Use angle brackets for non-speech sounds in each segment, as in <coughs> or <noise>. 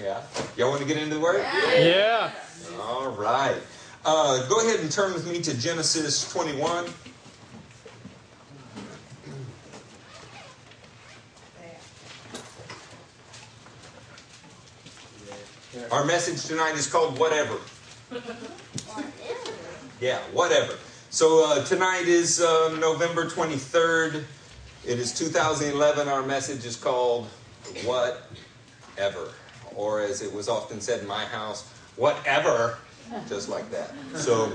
Yeah. Y'all want to get into the Word? Yeah. All right. Uh, go ahead and turn with me to Genesis 21. Our message tonight is called Whatever. Yeah, whatever. So uh, tonight is uh, November 23rd. It is 2011. Our message is called Whatever. Or as it was often said in my house, whatever. Just like that. So,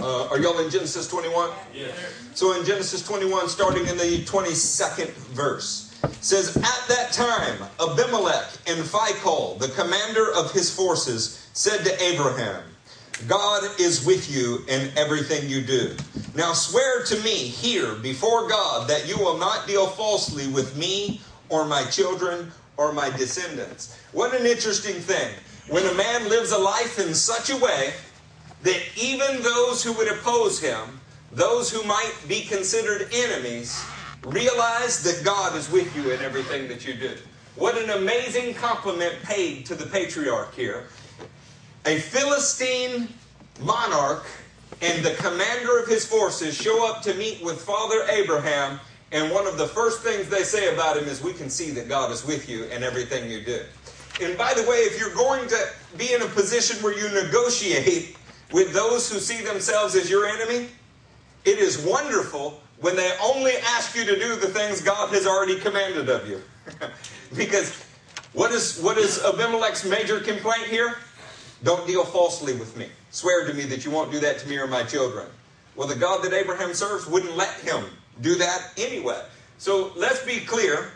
uh, are y'all in Genesis 21? Yes. So in Genesis 21, starting in the 22nd verse, says, At that time, Abimelech and Phicol, the commander of his forces, said to Abraham, God is with you in everything you do. Now swear to me here before God that you will not deal falsely with me or my children or my descendants. What an interesting thing. When a man lives a life in such a way that even those who would oppose him, those who might be considered enemies, realize that God is with you in everything that you do. What an amazing compliment paid to the patriarch here. A Philistine monarch and the commander of his forces show up to meet with Father Abraham, and one of the first things they say about him is, We can see that God is with you in everything you do. And by the way, if you're going to be in a position where you negotiate with those who see themselves as your enemy, it is wonderful when they only ask you to do the things God has already commanded of you. <laughs> because what is, what is Abimelech's major complaint here? Don't deal falsely with me. Swear to me that you won't do that to me or my children. Well, the God that Abraham serves wouldn't let him do that anyway. So let's be clear.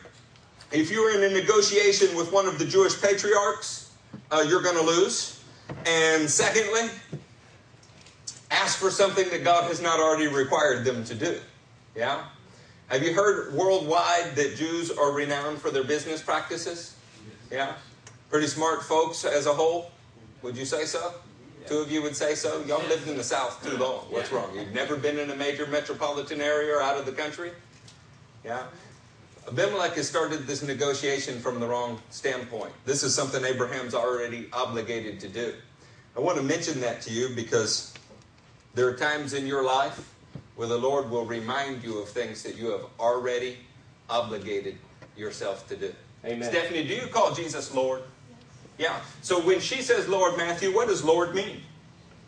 If you're in a negotiation with one of the Jewish patriarchs, uh, you're going to lose. And secondly, ask for something that God has not already required them to do. Yeah? Have you heard worldwide that Jews are renowned for their business practices? Yeah? Pretty smart folks as a whole? Would you say so? Two of you would say so? Y'all lived in the South too long. What's wrong? You've never been in a major metropolitan area or out of the country? Yeah? Abimelech has started this negotiation from the wrong standpoint. This is something Abraham's already obligated to do. I want to mention that to you because there are times in your life where the Lord will remind you of things that you have already obligated yourself to do. Amen. Stephanie, do you call Jesus Lord? Yeah. So when she says Lord Matthew, what does Lord mean?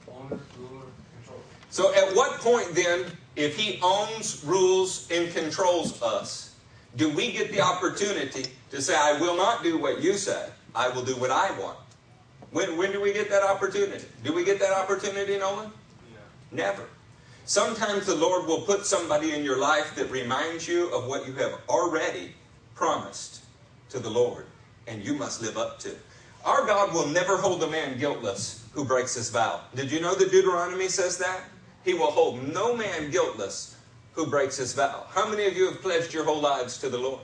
Owner, ruler, control. So at what point then, if he owns, rules, and controls us, do we get the opportunity to say, I will not do what you say, I will do what I want? When, when do we get that opportunity? Do we get that opportunity, Nolan? Yeah. Never. Sometimes the Lord will put somebody in your life that reminds you of what you have already promised to the Lord, and you must live up to. Our God will never hold a man guiltless who breaks his vow. Did you know that Deuteronomy says that? He will hold no man guiltless who breaks his vow. How many of you have pledged your whole lives to the Lord?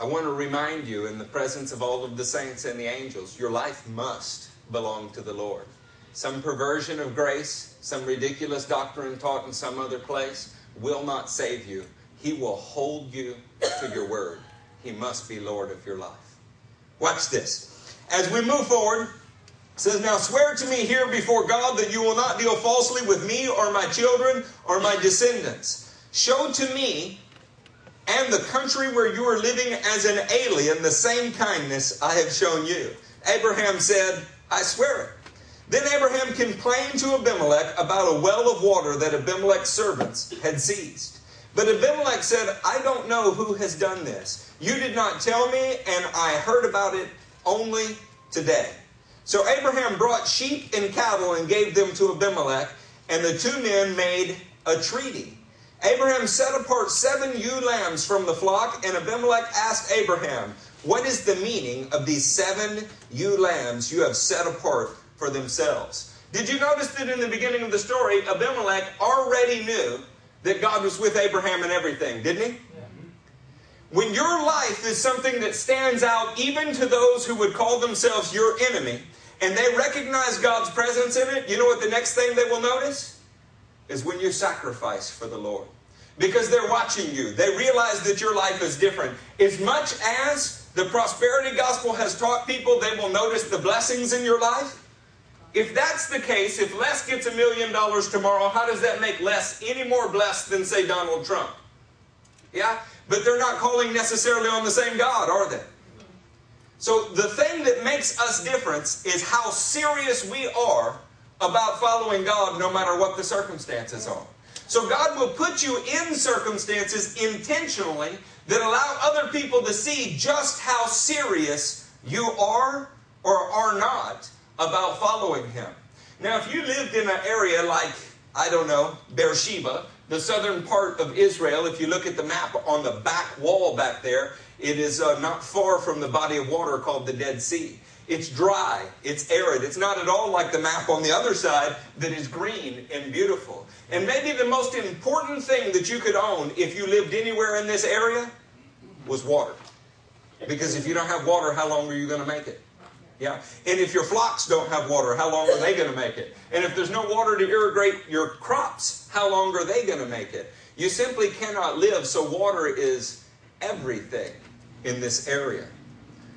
I want to remind you, in the presence of all of the saints and the angels, your life must belong to the Lord. Some perversion of grace, some ridiculous doctrine taught in some other place will not save you. He will hold you to your word. He must be Lord of your life. Watch this. As we move forward, says, Now swear to me here before God that you will not deal falsely with me or my children or my descendants. Show to me and the country where you are living as an alien the same kindness I have shown you. Abraham said, I swear it. Then Abraham complained to Abimelech about a well of water that Abimelech's servants had seized. But Abimelech said, I don't know who has done this. You did not tell me, and I heard about it only today. So Abraham brought sheep and cattle and gave them to Abimelech, and the two men made a treaty. Abraham set apart seven ewe lambs from the flock, and Abimelech asked Abraham, What is the meaning of these seven ewe lambs you have set apart for themselves? Did you notice that in the beginning of the story, Abimelech already knew that God was with Abraham and everything, didn't he? When your life is something that stands out even to those who would call themselves your enemy, and they recognize God's presence in it, you know what the next thing they will notice? Is when you sacrifice for the Lord. Because they're watching you. They realize that your life is different. As much as the prosperity gospel has taught people they will notice the blessings in your life. If that's the case, if Les gets a million dollars tomorrow, how does that make Les any more blessed than, say, Donald Trump? Yeah? But they're not calling necessarily on the same God, are they? So the thing that makes us different is how serious we are about following God no matter what the circumstances are. So God will put you in circumstances intentionally that allow other people to see just how serious you are or are not about following Him. Now, if you lived in an area like, I don't know, Beersheba, the southern part of Israel, if you look at the map on the back wall back there, it is uh, not far from the body of water called the Dead Sea. It's dry, it's arid. It's not at all like the map on the other side that is green and beautiful. And maybe the most important thing that you could own if you lived anywhere in this area was water. Because if you don't have water, how long are you going to make it? Yeah. And if your flocks don't have water, how long are they going to make it? And if there's no water to irrigate your crops, how long are they going to make it? You simply cannot live, so water is everything in this area.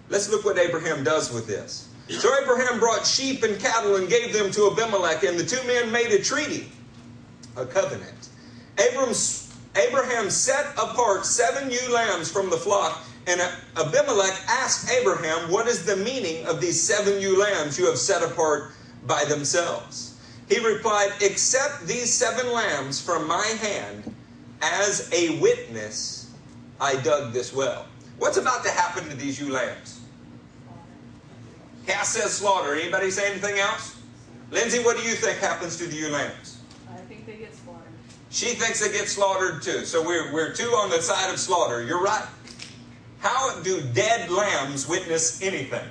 Let's look what Abraham does with this. So Abraham brought sheep and cattle and gave them to Abimelech, and the two men made a treaty, a covenant. Abraham set apart seven ewe lambs from the flock and Abimelech asked Abraham, What is the meaning of these seven ewe lambs you have set apart by themselves? He replied, Accept these seven lambs from my hand as a witness I dug this well. What's about to happen to these ewe lambs? Cass says slaughter. Anybody say anything else? Lindsay, what do you think happens to the ewe lambs? I think they get slaughtered. She thinks they get slaughtered too. So we're, we're two on the side of slaughter. You're right. How do dead lambs witness anything?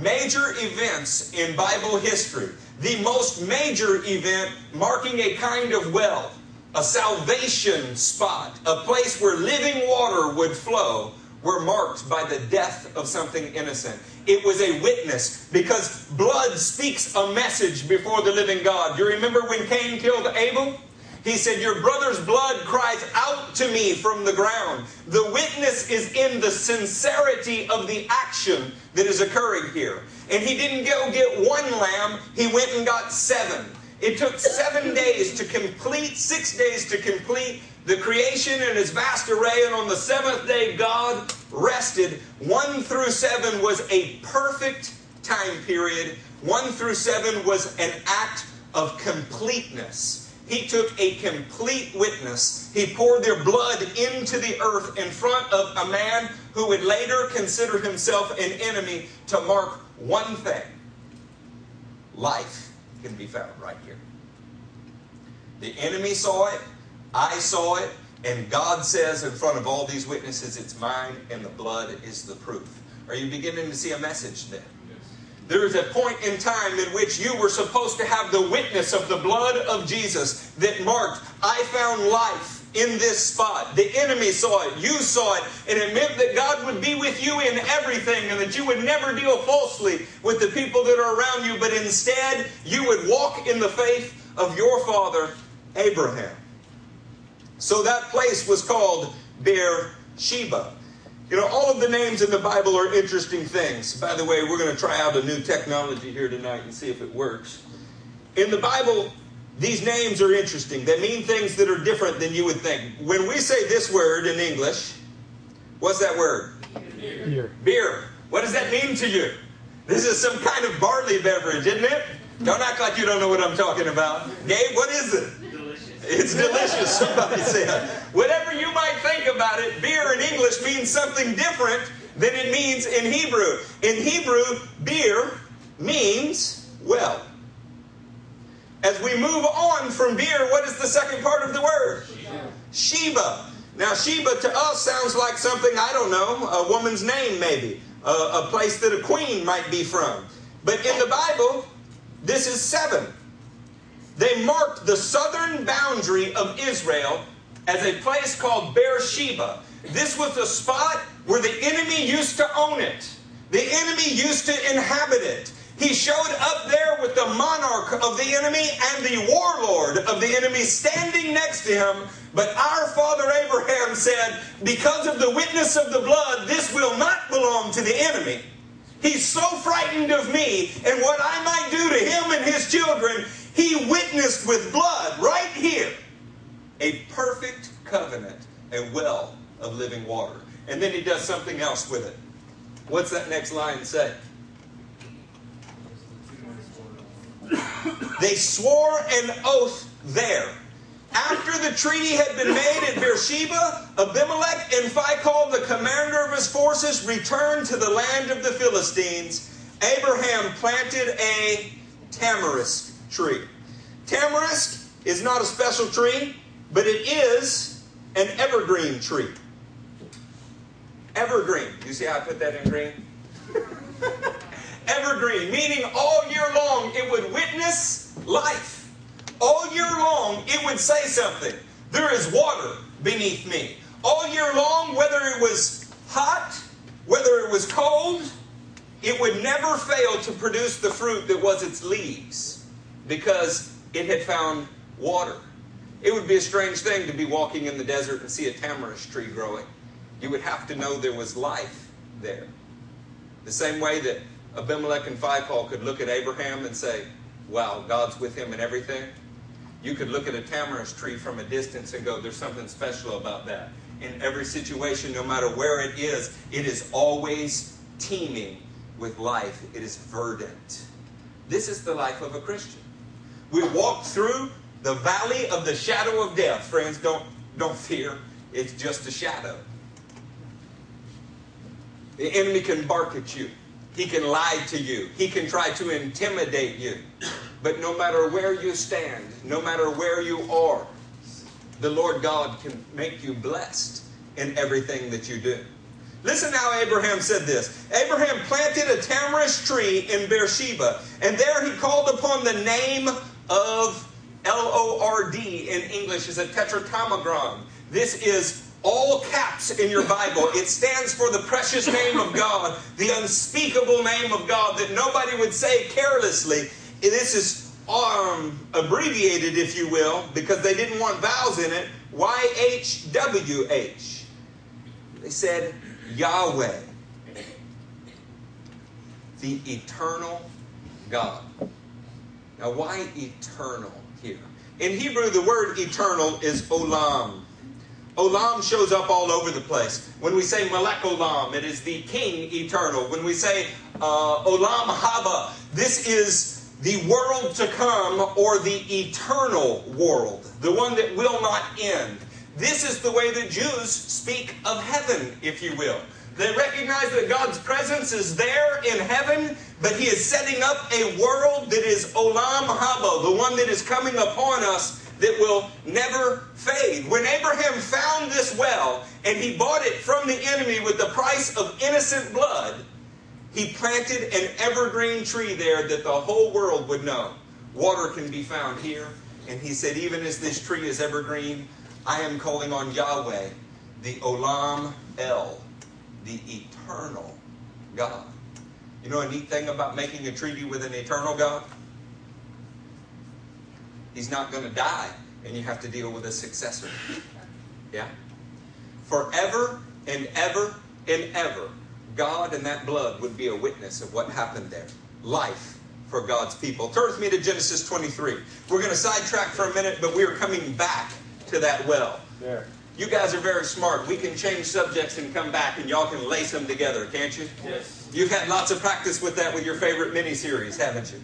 Major events in Bible history. The most major event marking a kind of well, a salvation spot, a place where living water would flow, were marked by the death of something innocent. It was a witness because blood speaks a message before the living God. You remember when Cain killed Abel? He said, Your brother's blood cries out to me from the ground. The witness is in the sincerity of the action that is occurring here. And he didn't go get one lamb, he went and got seven. It took seven <laughs> days to complete, six days to complete the creation and its vast array. And on the seventh day, God rested. One through seven was a perfect time period. One through seven was an act of completeness. He took a complete witness. He poured their blood into the earth in front of a man who would later consider himself an enemy to mark one thing life can be found right here. The enemy saw it, I saw it, and God says in front of all these witnesses, It's mine, and the blood is the proof. Are you beginning to see a message then? There is a point in time in which you were supposed to have the witness of the blood of Jesus that marked, I found life in this spot. The enemy saw it, you saw it, and it meant that God would be with you in everything and that you would never deal falsely with the people that are around you, but instead you would walk in the faith of your father, Abraham. So that place was called Beersheba. You know, all of the names in the Bible are interesting things. By the way, we're going to try out a new technology here tonight and see if it works. In the Bible, these names are interesting. They mean things that are different than you would think. When we say this word in English, what's that word? Beer. Beer. What does that mean to you? This is some kind of barley beverage, isn't it? Don't act like you don't know what I'm talking about. Gabe, what is it? It's delicious, somebody said. Whatever you might think about it, beer in English means something different than it means in Hebrew. In Hebrew, beer means well. As we move on from beer, what is the second part of the word? Sheba. Now, Sheba to us sounds like something, I don't know, a woman's name maybe, a, a place that a queen might be from. But in the Bible, this is seven. They marked the southern boundary of Israel as a place called Beersheba. This was the spot where the enemy used to own it. The enemy used to inhabit it. He showed up there with the monarch of the enemy and the warlord of the enemy standing next to him. But our father Abraham said, Because of the witness of the blood, this will not belong to the enemy. He's so frightened of me and what I might do to him and his children, he witnessed with blood right here a perfect covenant, a well of living water. And then he does something else with it. What's that next line say? <coughs> They swore an oath there. After the treaty had been made at Beersheba, Abimelech and Phicol, the commander of his forces, returned to the land of the Philistines. Abraham planted a tamarisk tree. Tamarisk is not a special tree, but it is an evergreen tree. Evergreen. You see how I put that in green? <laughs> evergreen, meaning all year long it would witness life. All year long it would say something. There is water beneath me. All year long, whether it was hot, whether it was cold, it would never fail to produce the fruit that was its leaves because it had found water. It would be a strange thing to be walking in the desert and see a tamarisk tree growing. You would have to know there was life there. The same way that Abimelech and Phicol could look at Abraham and say, Wow, God's with him and everything. You could look at a tamarisk tree from a distance and go, There's something special about that. In every situation, no matter where it is, it is always teeming with life, it is verdant. This is the life of a Christian. We walk through the valley of the shadow of death. Friends, don't, don't fear, it's just a shadow. The enemy can bark at you. He can lie to you. He can try to intimidate you. But no matter where you stand, no matter where you are, the Lord God can make you blessed in everything that you do. Listen how Abraham said this. Abraham planted a tamarisk tree in Beersheba, and there he called upon the name of L O R D in English is a tetragrammaton. This is all caps in your Bible. It stands for the precious name of God, the unspeakable name of God that nobody would say carelessly. This is um, abbreviated, if you will, because they didn't want vowels in it. YHWH. They said Yahweh, the eternal God. Now, why eternal here? In Hebrew, the word eternal is olam. Olam shows up all over the place. When we say Melech Olam, it is the King eternal. When we say uh, Olam Haba, this is the world to come or the eternal world, the one that will not end. This is the way that Jews speak of heaven, if you will. They recognize that God's presence is there in heaven, but He is setting up a world that is Olam Haba, the one that is coming upon us that will never fade. When Abraham found this well and he bought it from the enemy with the price of innocent blood, he planted an evergreen tree there that the whole world would know. Water can be found here. And he said, Even as this tree is evergreen, I am calling on Yahweh, the Olam El, the eternal God. You know a neat thing about making a treaty with an eternal God? He's not going to die, and you have to deal with a successor. <laughs> Yeah? Forever and ever and ever, God and that blood would be a witness of what happened there. Life for God's people. Turn with me to Genesis 23. We're going to sidetrack for a minute, but we are coming back to that well. There. You guys are very smart. We can change subjects and come back, and y'all can lace them together, can't you? Yes. You've had lots of practice with that with your favorite miniseries, haven't you?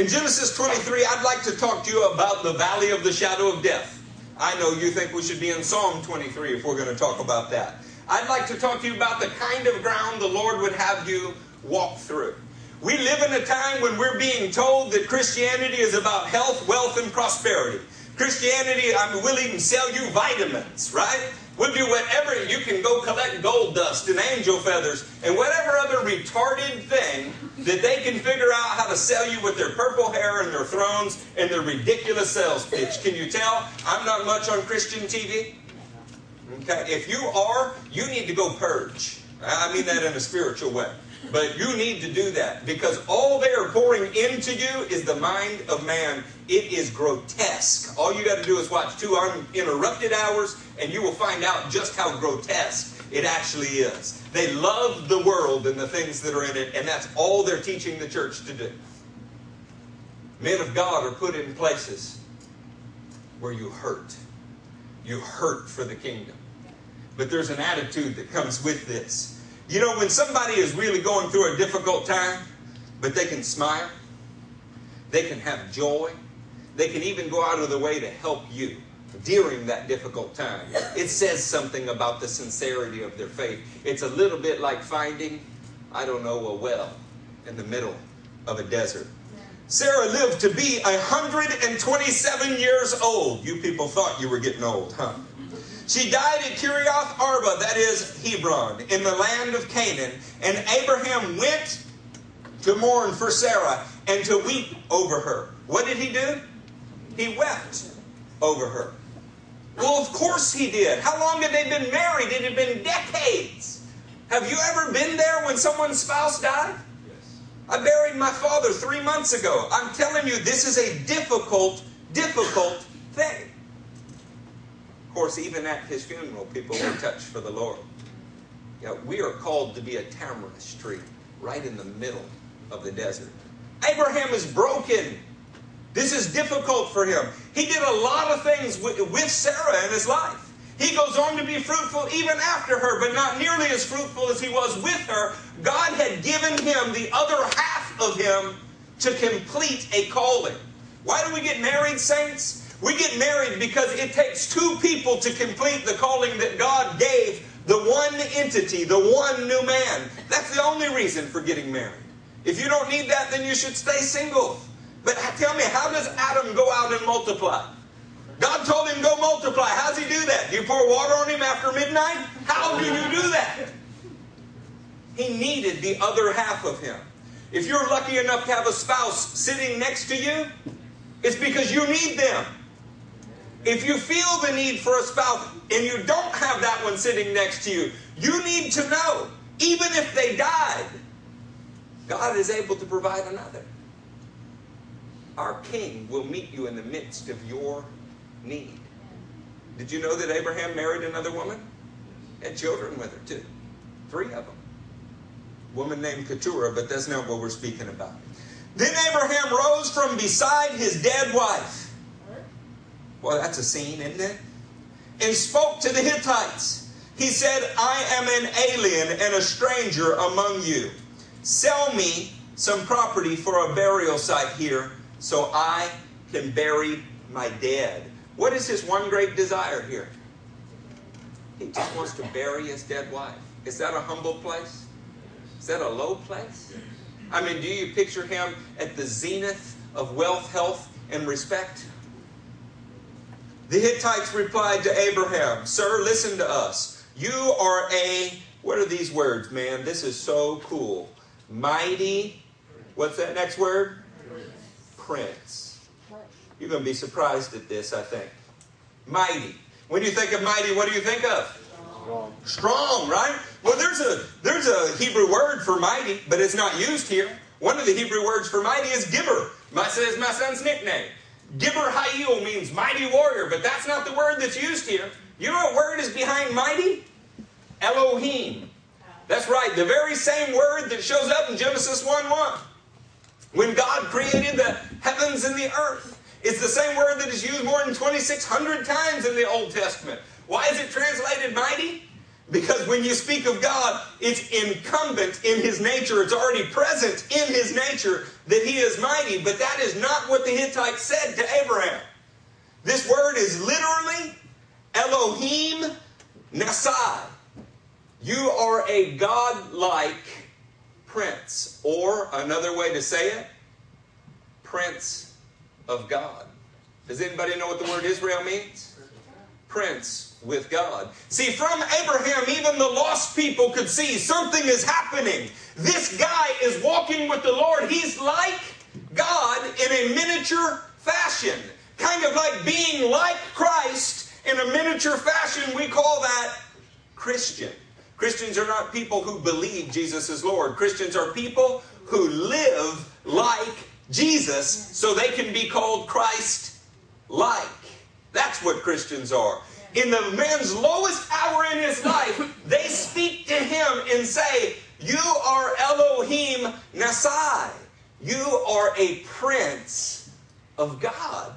In Genesis 23, I'd like to talk to you about the valley of the shadow of death. I know you think we should be in Psalm 23 if we're going to talk about that. I'd like to talk to you about the kind of ground the Lord would have you walk through. We live in a time when we're being told that Christianity is about health, wealth, and prosperity. Christianity, I mean, we'll even sell you vitamins, right? We'll do whatever. You can go collect gold dust and angel feathers and whatever other retarded thing that they can figure out how to sell you with their purple hair and their thrones and their ridiculous sales pitch. Can you tell I'm not much on Christian TV? Okay, if you are, you need to go purge. I mean that in a spiritual way. But you need to do that because all they are pouring into you is the mind of man. It is grotesque. All you got to do is watch two uninterrupted hours and you will find out just how grotesque it actually is. They love the world and the things that are in it, and that's all they're teaching the church to do. Men of God are put in places where you hurt. You hurt for the kingdom. But there's an attitude that comes with this. You know, when somebody is really going through a difficult time, but they can smile, they can have joy, they can even go out of the way to help you during that difficult time. It says something about the sincerity of their faith. It's a little bit like finding, I don't know, a well in the middle of a desert. Sarah lived to be 127 years old. You people thought you were getting old, huh? She died at Kiriath Arba, that is Hebron, in the land of Canaan. And Abraham went to mourn for Sarah and to weep over her. What did he do? He wept over her. Well, of course he did. How long had they been married? It had been decades. Have you ever been there when someone's spouse died? Yes. I buried my father three months ago. I'm telling you, this is a difficult, difficult thing. Course, even at his funeral, people were touched for the Lord. Yeah, we are called to be a tamarisk tree right in the middle of the desert. Abraham is broken. This is difficult for him. He did a lot of things with Sarah in his life. He goes on to be fruitful even after her, but not nearly as fruitful as he was with her. God had given him the other half of him to complete a calling. Why do we get married, saints? We get married because it takes two people to complete the calling that God gave the one entity, the one new man. That's the only reason for getting married. If you don't need that, then you should stay single. But tell me, how does Adam go out and multiply? God told him go multiply. How does he do that? Do you pour water on him after midnight? How do you do that? He needed the other half of him. If you're lucky enough to have a spouse sitting next to you, it's because you need them. If you feel the need for a spouse and you don't have that one sitting next to you, you need to know, even if they died, God is able to provide another. Our King will meet you in the midst of your need. Did you know that Abraham married another woman? Had children with her too. Three of them. Woman named Keturah, but that's not what we're speaking about. Then Abraham rose from beside his dead wife. Well, that's a scene, isn't it? And spoke to the Hittites. He said, I am an alien and a stranger among you. Sell me some property for a burial site here so I can bury my dead. What is his one great desire here? He just wants to bury his dead wife. Is that a humble place? Is that a low place? I mean, do you picture him at the zenith of wealth, health, and respect? The Hittites replied to Abraham, Sir, listen to us. You are a, what are these words, man? This is so cool. Mighty, what's that next word? prince. You're going to be surprised at this, I think. Mighty. When you think of mighty, what do you think of? Strong. Strong, right? Well, there's a there's a Hebrew word for mighty, but it's not used here. One of the Hebrew words for mighty is giver. My says my son's nickname. Gibber Hayil means mighty warrior, but that's not the word that's used here. You know what word is behind mighty? Elohim. That's right, the very same word that shows up in Genesis 1 1. When God created the heavens and the earth, it's the same word that is used more than 2,600 times in the Old Testament. Why is it translated mighty? Because when you speak of God, it's incumbent in His nature. It's already present in His nature that He is mighty. But that is not what the Hittites said to Abraham. This word is literally Elohim Nasai. You are a God-like prince, or another way to say it, prince of God. Does anybody know what the word Israel means? Prince with God. See, from Abraham, even the lost people could see something is happening. This guy is walking with the Lord. He's like God in a miniature fashion. Kind of like being like Christ in a miniature fashion. We call that Christian. Christians are not people who believe Jesus is Lord. Christians are people who live like Jesus so they can be called Christ like. That's what Christians are. In the man's lowest hour in his life, they speak to him and say, You are Elohim Nasai. You are a prince of God.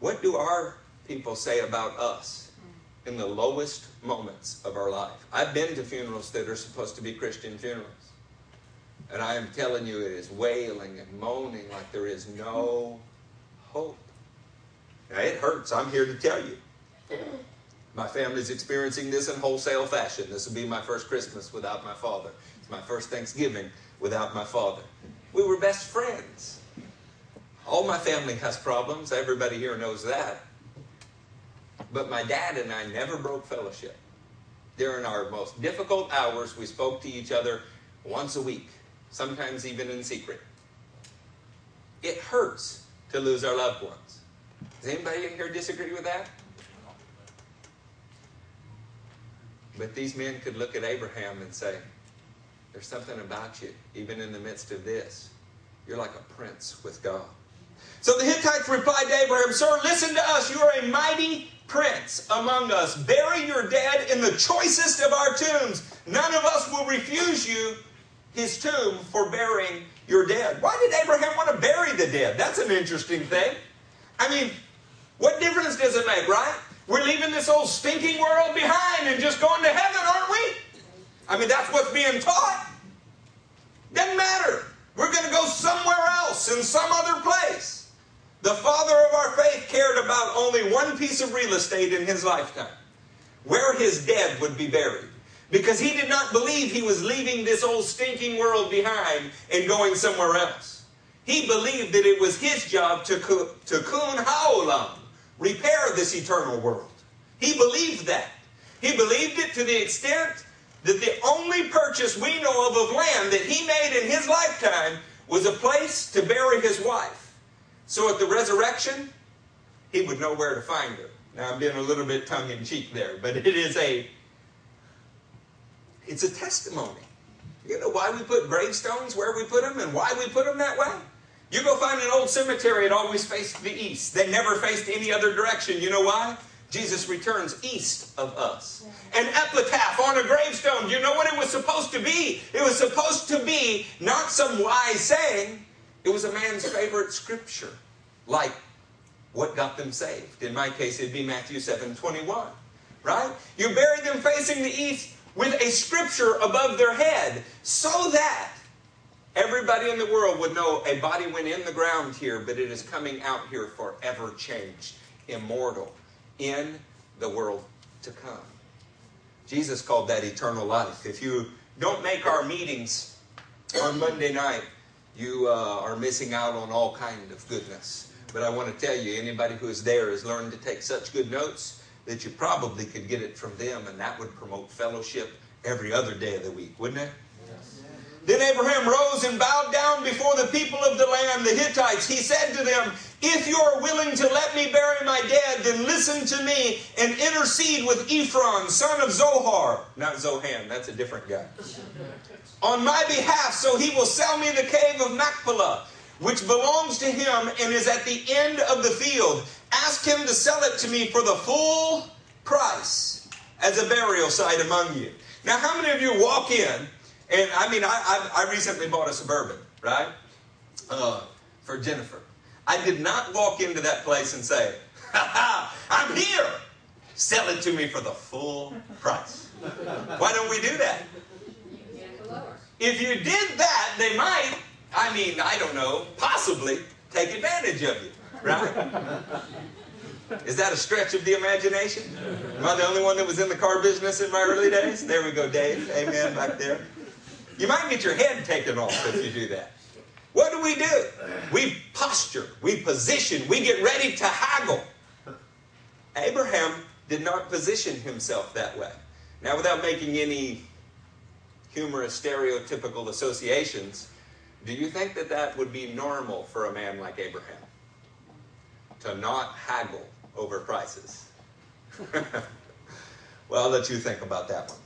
What do our people say about us in the lowest moments of our life? I've been to funerals that are supposed to be Christian funerals. And I am telling you, it is wailing and moaning like there is no hope. Now, it hurts. I'm here to tell you. My family's experiencing this in wholesale fashion. This will be my first Christmas without my father. It's my first Thanksgiving without my father. We were best friends. All my family has problems. Everybody here knows that. But my dad and I never broke fellowship. During our most difficult hours, we spoke to each other once a week, sometimes even in secret. It hurts to lose our loved ones. Does anybody in here disagree with that? But these men could look at Abraham and say, There's something about you, even in the midst of this. You're like a prince with God. So the Hittites replied to Abraham, Sir, listen to us. You are a mighty prince among us. Bury your dead in the choicest of our tombs. None of us will refuse you his tomb for burying your dead. Why did Abraham want to bury the dead? That's an interesting thing. I mean, what difference does it make, right? We're leaving this old stinking world behind and just going to heaven, aren't we? I mean, that's what's being taught. Doesn't matter. We're going to go somewhere else in some other place. The father of our faith cared about only one piece of real estate in his lifetime where his dead would be buried. Because he did not believe he was leaving this old stinking world behind and going somewhere else. He believed that it was his job to tikkun ha'olam, repair this eternal world. He believed that. He believed it to the extent that the only purchase we know of of land that he made in his lifetime was a place to bury his wife. So at the resurrection, he would know where to find her. Now I'm being a little bit tongue in cheek there, but it is a it's a testimony. You know why we put gravestones where we put them and why we put them that way? You go find an old cemetery, it always faced the east. They never faced any other direction. You know why? Jesus returns east of us. An epitaph on a gravestone, you know what it was supposed to be? It was supposed to be not some wise saying, it was a man's favorite scripture, like what got them saved. In my case, it'd be Matthew 7 21, right? You bury them facing the east with a scripture above their head so that everybody in the world would know a body went in the ground here, but it is coming out here forever changed, immortal, in the world to come. Jesus called that eternal life. If you don't make our meetings on Monday night, you uh, are missing out on all kind of goodness. But I want to tell you, anybody who is there has learned to take such good notes that you probably could get it from them, and that would promote fellowship every other day of the week, wouldn't it? Then Abraham rose and bowed down before the people of the land, the Hittites. He said to them, If you are willing to let me bury my dead, then listen to me and intercede with Ephron, son of Zohar. Not Zohan, that's a different guy. <laughs> On my behalf, so he will sell me the cave of Machpelah, which belongs to him and is at the end of the field. Ask him to sell it to me for the full price as a burial site among you. Now, how many of you walk in and I mean, I, I, I recently bought a Suburban, right? Uh, for Jennifer. I did not walk into that place and say, ha I'm here. Sell it to me for the full price. Why don't we do that? If you did that, they might, I mean, I don't know, possibly take advantage of you, right? Is that a stretch of the imagination? Am I the only one that was in the car business in my early days? There we go, Dave. Amen, back there. You might get your head taken off if you do that. What do we do? We posture, we position, we get ready to haggle. Abraham did not position himself that way. Now, without making any humorous, stereotypical associations, do you think that that would be normal for a man like Abraham? To not haggle over prices? <laughs> well, I'll let you think about that one.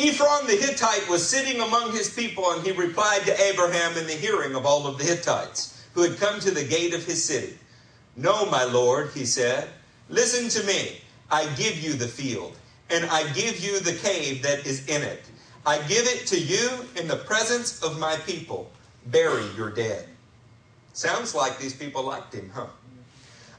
Ephron the Hittite was sitting among his people, and he replied to Abraham in the hearing of all of the Hittites who had come to the gate of his city. No, my lord, he said, listen to me. I give you the field, and I give you the cave that is in it. I give it to you in the presence of my people. Bury your dead. Sounds like these people liked him, huh?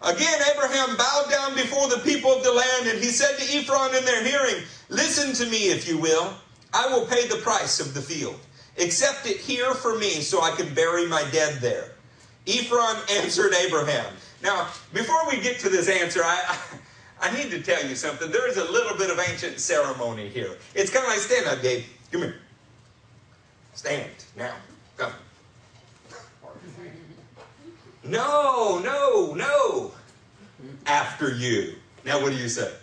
Again, Abraham bowed down before the people of the land, and he said to Ephron in their hearing, Listen to me, if you will. I will pay the price of the field. Accept it here for me so I can bury my dead there. Ephron <laughs> answered Abraham. Now, before we get to this answer, I, I, I need to tell you something. There is a little bit of ancient ceremony here. It's kind of like stand up, Gabe. Come here. Stand now. Come. No, no, no. After you. Now, what do you say?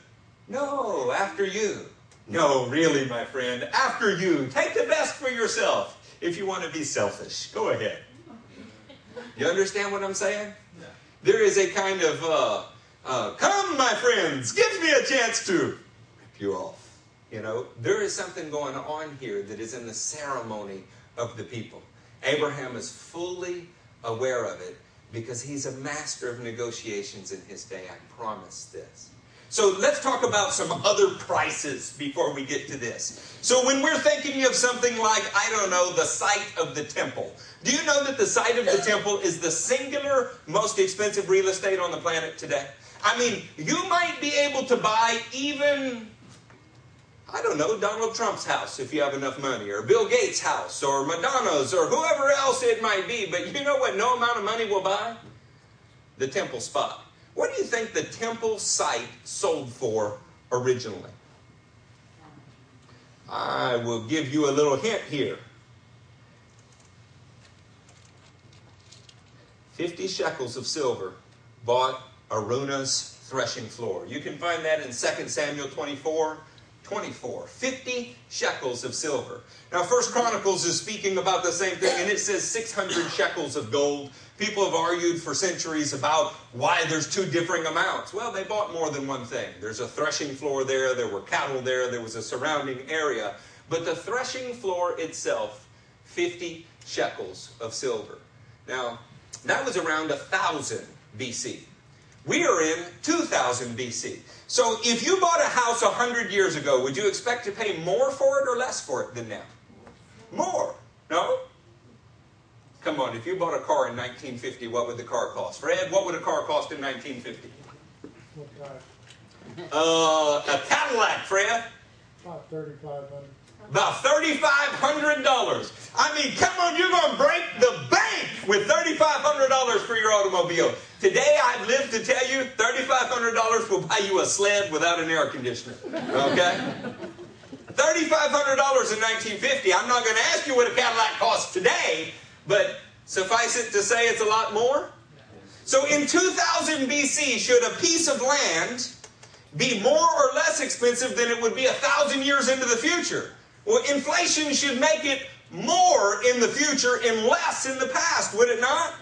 No, after you. No, really, my friend. After you. Take the best for yourself if you want to be selfish. Go ahead. You understand what I'm saying? Yeah. There is a kind of, uh, uh, come, my friends, give me a chance to rip you off. You know, there is something going on here that is in the ceremony of the people. Abraham is fully aware of it because he's a master of negotiations in his day. I promise this. So let's talk about some other prices before we get to this. So when we're thinking of something like, I don't know, the site of the temple, do you know that the site of the temple is the singular most expensive real estate on the planet today? I mean, you might be able to buy even I don't know, Donald Trump's house if you have enough money, or Bill Gates' house, or Madonna's, or whoever else it might be. But you know what no amount of money will buy? The temple spot. What do you think the temple site sold for originally? I will give you a little hint here. 50 shekels of silver bought Araunah's threshing floor. You can find that in 2 Samuel 24 24. 50 shekels of silver. Now, First Chronicles is speaking about the same thing, and it says 600 shekels of gold. People have argued for centuries about why there's two differing amounts. Well, they bought more than one thing. There's a threshing floor there, there were cattle there, there was a surrounding area. But the threshing floor itself, 50 shekels of silver. Now, that was around 1000 BC. We are in 2000 BC. So if you bought a house 100 years ago, would you expect to pay more for it or less for it than now? More. No? Come on, if you bought a car in 1950, what would the car cost? Fred, what would a car cost in 1950? Uh, a Cadillac, Fred? About 3500 About $3,500. I mean, come on, you're going to break the bank with $3,500 for your automobile. Today, I've lived to tell you $3,500 will buy you a sled without an air conditioner. Okay? <laughs> $3,500 in 1950. I'm not going to ask you what a Cadillac costs today, but suffice it to say it's a lot more. So in 2000 BC, should a piece of land be more or less expensive than it would be a thousand years into the future? Well, inflation should make it more in the future and less in the past, would it not?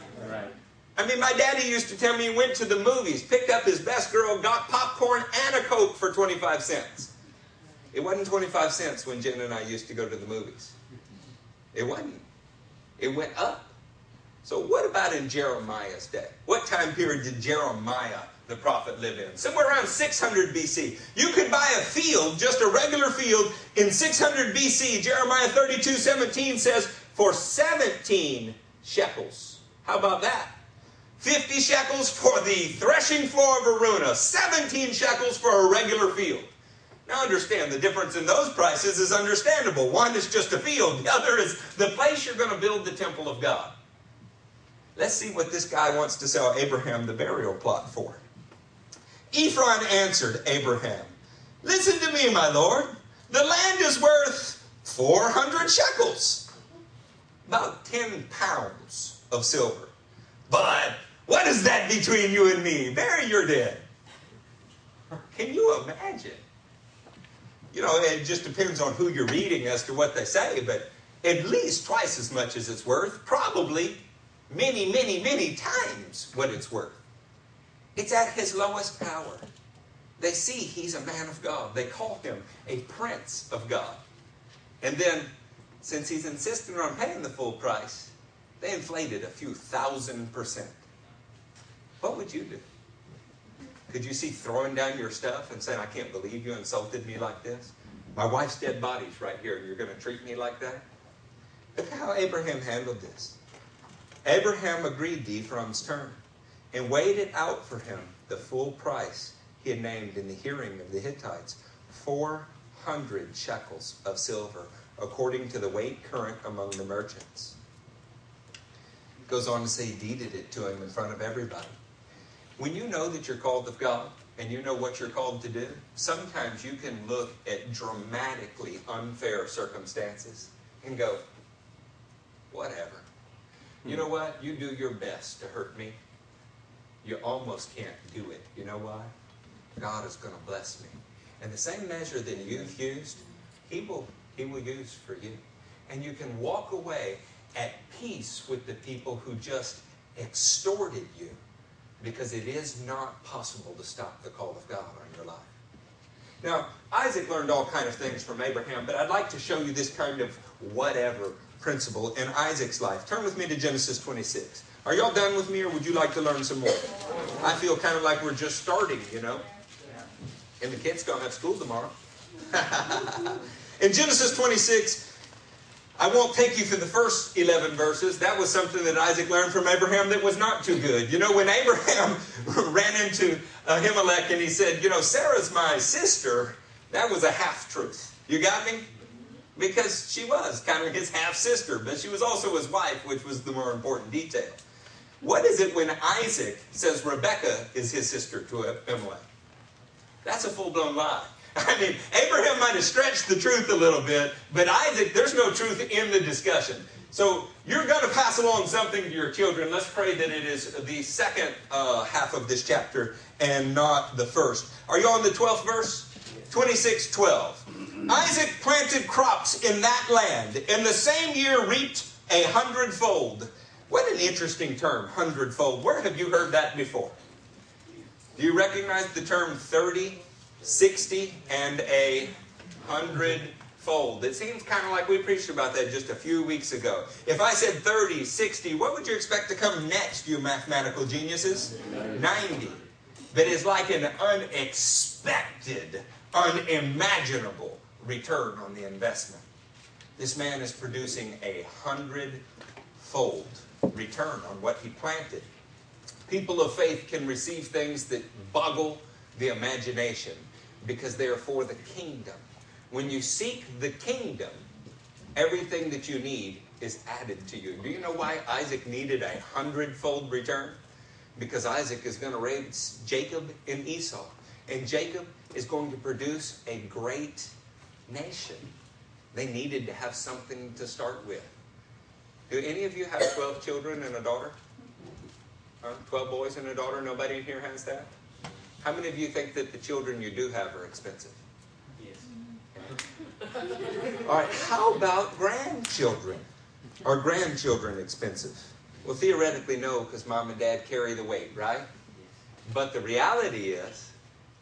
I mean, my daddy used to tell me he went to the movies, picked up his best girl, got popcorn and a Coke for 25 cents. It wasn't 25 cents when Jen and I used to go to the movies. It wasn't. It went up. So, what about in Jeremiah's day? What time period did Jeremiah the prophet live in? Somewhere around 600 BC. You could buy a field, just a regular field, in 600 BC. Jeremiah 32 17 says, for 17 shekels. How about that? 50 shekels for the threshing floor of Araunah, 17 shekels for a regular field. Now understand, the difference in those prices is understandable. One is just a field, the other is the place you're going to build the temple of God. Let's see what this guy wants to sell Abraham the burial plot for. Ephron answered Abraham, Listen to me, my lord. The land is worth 400 shekels, about 10 pounds of silver. But what is that between you and me? Bury your dead. Can you imagine? You know, it just depends on who you're reading as to what they say, but at least twice as much as it's worth, probably many, many, many times what it's worth. It's at his lowest power. They see he's a man of God. They call him a prince of God. And then, since he's insisting on paying the full price, they inflated a few thousand percent. What would you do? Could you see throwing down your stuff and saying, I can't believe you insulted me like this? My wife's dead body's right here, and you're going to treat me like that? Look how Abraham handled this. Abraham agreed to Ephron's term and waited out for him the full price he had named in the hearing of the Hittites 400 shekels of silver, according to the weight current among the merchants. Goes on to say he deeded it to him in front of everybody. When you know that you're called of God and you know what you're called to do, sometimes you can look at dramatically unfair circumstances and go, whatever. You hmm. know what? You do your best to hurt me. You almost can't do it. You know why? God is going to bless me. And the same measure that you've used, He will, he will use for you. And you can walk away at peace with the people who just extorted you because it is not possible to stop the call of God on your life. Now, Isaac learned all kind of things from Abraham, but I'd like to show you this kind of whatever principle in Isaac's life. Turn with me to Genesis 26. Are y'all done with me, or would you like to learn some more? I feel kind of like we're just starting, you know? And the kids going to have school tomorrow. <laughs> in Genesis 26, I won't take you through the first 11 verses. That was something that Isaac learned from Abraham that was not too good. You know, when Abraham <laughs> ran into Abimelech and he said, You know, Sarah's my sister, that was a half truth. You got me? Because she was kind of his half sister, but she was also his wife, which was the more important detail. What is it when Isaac says Rebecca is his sister to Abimelech? That's a full blown lie. <laughs> I mean, Abraham might have stretched the truth a little bit, but Isaac, there's no truth in the discussion. So you're going to pass along something to your children. Let's pray that it is the second uh, half of this chapter and not the first. Are you on the 12th verse? 26 12. Isaac planted crops in that land, and the same year reaped a hundredfold. What an interesting term, hundredfold. Where have you heard that before? Do you recognize the term 30, 60, and a hundredfold? It seems kind of like we preached about that just a few weeks ago. If I said 30, 60, what would you expect to come next, you mathematical geniuses? 90. But it's like an unexpected, unimaginable return on the investment. This man is producing a hundredfold return on what he planted. People of faith can receive things that boggle the imagination because they are for the kingdom. When you seek the kingdom, everything that you need is added to you. Do you know why Isaac needed a hundredfold return? Because Isaac is going to raise Jacob and Esau. And Jacob is going to produce a great nation. They needed to have something to start with. Do any of you have 12 children and a daughter? Huh? 12 boys and a daughter? Nobody in here has that? How many of you think that the children you do have are expensive? Yes. <laughs> All right, how about grandchildren? Are grandchildren expensive? Well, theoretically, no, because mom and dad carry the weight, right? But the reality is,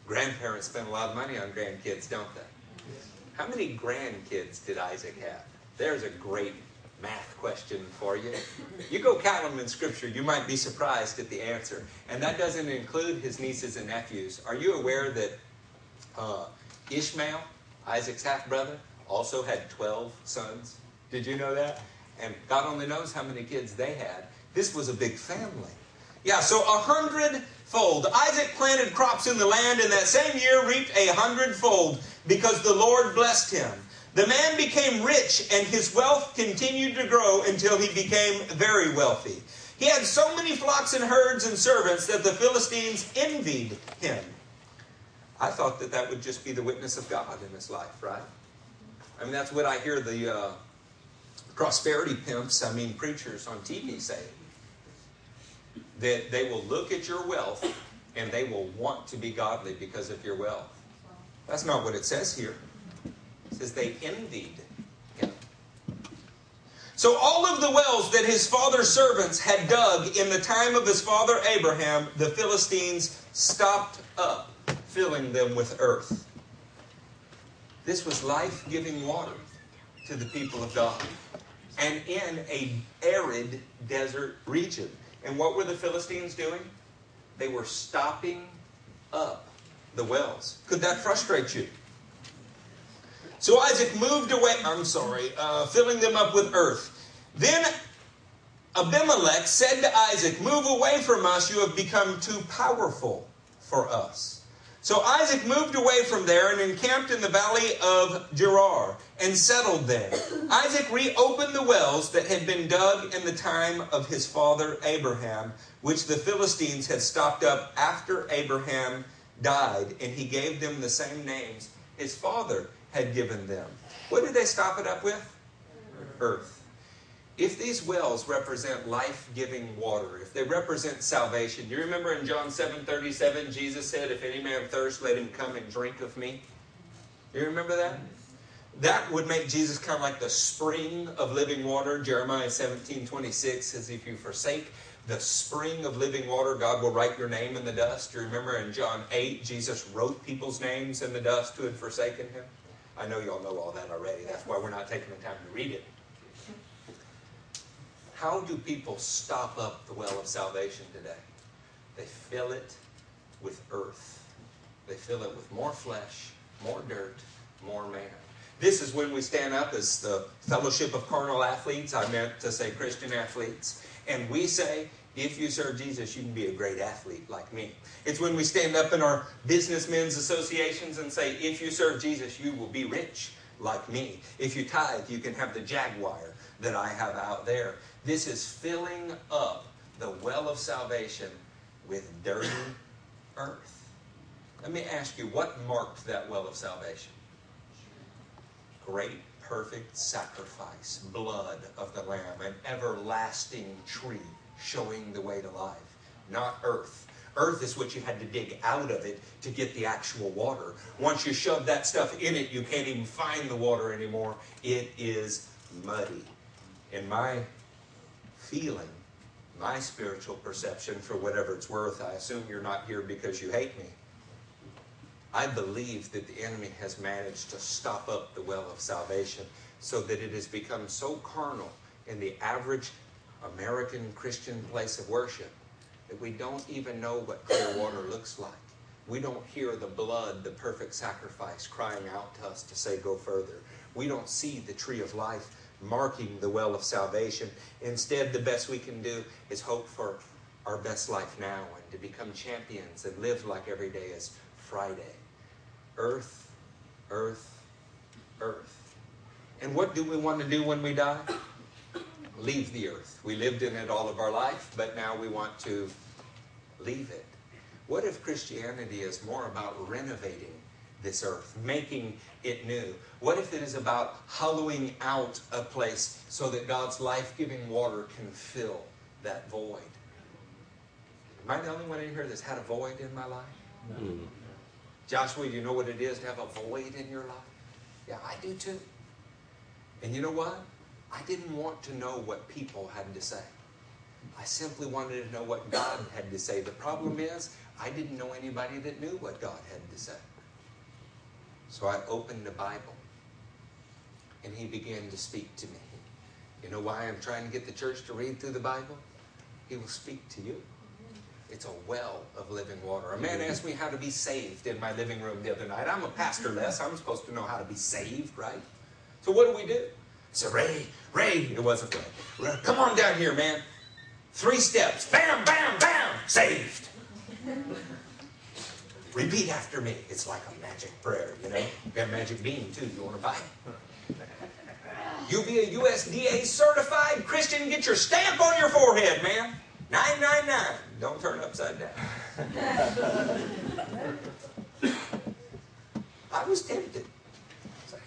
grandparents spend a lot of money on grandkids, don't they? How many grandkids did Isaac have? There's a great math question for you. You go count them in Scripture, you might be surprised at the answer. And that doesn't include his nieces and nephews. Are you aware that uh, Ishmael, Isaac's half brother, also had 12 sons? Did you know that? And God only knows how many kids they had. This was a big family. Yeah, so a hundredfold. Isaac planted crops in the land, and that same year reaped a hundredfold because the Lord blessed him. The man became rich, and his wealth continued to grow until he became very wealthy. He had so many flocks and herds and servants that the Philistines envied him. I thought that that would just be the witness of God in his life, right? I mean, that's what I hear the uh, prosperity pimps, I mean, preachers on TV say. That they will look at your wealth and they will want to be godly because of your wealth. That's not what it says here. Says they envied him. So all of the wells that his father's servants had dug in the time of his father Abraham, the Philistines stopped up, filling them with earth. This was life giving water. to the people of God and in a arid desert region. And what were the Philistines doing? They were stopping up the wells. Could that frustrate you? So Isaac moved away, I'm sorry, uh, filling them up with earth. Then Abimelech said to Isaac, Move away from us, you have become too powerful for us. So Isaac moved away from there and encamped in the valley of Gerar and settled there. Isaac reopened the wells that had been dug in the time of his father Abraham, which the Philistines had stopped up after Abraham died, and he gave them the same names his father had given them. What did they stop it up with? Earth. If these wells represent life-giving water, if they represent salvation, you remember in John 7:37 Jesus said, "If any man thirst, let him come and drink of me." You remember that? That would make Jesus kind of like the spring of living water. Jeremiah 17:26 says, "If you forsake the spring of living water, God will write your name in the dust." You remember in John 8, Jesus wrote people's names in the dust who had forsaken him. I know y'all know all that already. That's why we're not taking the time to read it. How do people stop up the well of salvation today? They fill it with earth. They fill it with more flesh, more dirt, more man. This is when we stand up as the fellowship of carnal athletes. I meant to say Christian athletes. And we say, if you serve Jesus, you can be a great athlete like me. It's when we stand up in our businessmen's associations and say, if you serve Jesus, you will be rich like me. If you tithe, you can have the Jaguar that I have out there. This is filling up the well of salvation with dirty earth. Let me ask you, what marked that well of salvation? Great, perfect sacrifice, blood of the Lamb, an everlasting tree showing the way to life, not earth. Earth is what you had to dig out of it to get the actual water. Once you shove that stuff in it, you can't even find the water anymore. It is muddy. In my feeling, my spiritual perception, for whatever it's worth, I assume you're not here because you hate me. I believe that the enemy has managed to stop up the well of salvation so that it has become so carnal in the average American Christian place of worship that we don't even know what clear water looks like. We don't hear the blood, the perfect sacrifice, crying out to us to say, Go further. We don't see the tree of life marking the well of salvation. Instead, the best we can do is hope for our best life now and to become champions and live like every day is Friday. Earth, earth, earth. And what do we want to do when we die? Leave the earth. We lived in it all of our life, but now we want to leave it. What if Christianity is more about renovating this earth, making it new? What if it is about hollowing out a place so that God's life giving water can fill that void? Am I the only one in here that's had a void in my life? No. Mm-hmm. Joshua, you know what it is to have a void in your life? Yeah, I do too. And you know what? I didn't want to know what people had to say. I simply wanted to know what God had to say. The problem is, I didn't know anybody that knew what God had to say. So I opened the Bible, and He began to speak to me. You know why I'm trying to get the church to read through the Bible? He will speak to you. It's a well of living water. A man asked me how to be saved in my living room the other night. I'm a pastor, Les. I'm supposed to know how to be saved, right? So what do we do? Said, Ray, Ray, it wasn't Ray. Ray. Come on down here, man. Three steps. Bam, bam, bam. Saved. Repeat after me. It's like a magic prayer, you know. You got a magic bean too. You want to buy it? You be a USDA certified Christian. Get your stamp on your forehead, man. 999. Don't turn upside down. <laughs> I was tempted.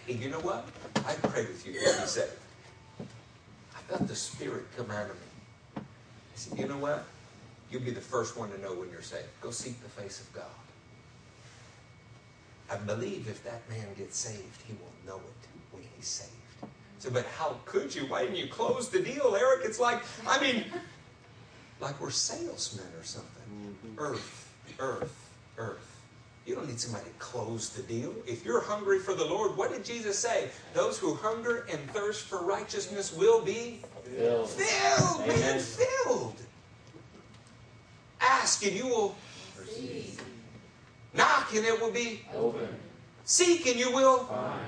hey, you know what? I pray with you to be saved. I felt the Spirit come out of me. I said, you know what? You'll be the first one to know when you're saved. Go seek the face of God. I believe if that man gets saved, he will know it when he's saved. So, but how could you? Why didn't you close the deal, Eric? It's like, I mean, like we're salesmen or something. Mm-hmm. Earth, earth, earth. You don't need somebody to close the deal. If you're hungry for the Lord, what did Jesus say? Those who hunger and thirst for righteousness will be Filled. filled, man, filled. Ask and you will receive. knock and it will be Open. seek and you will Find.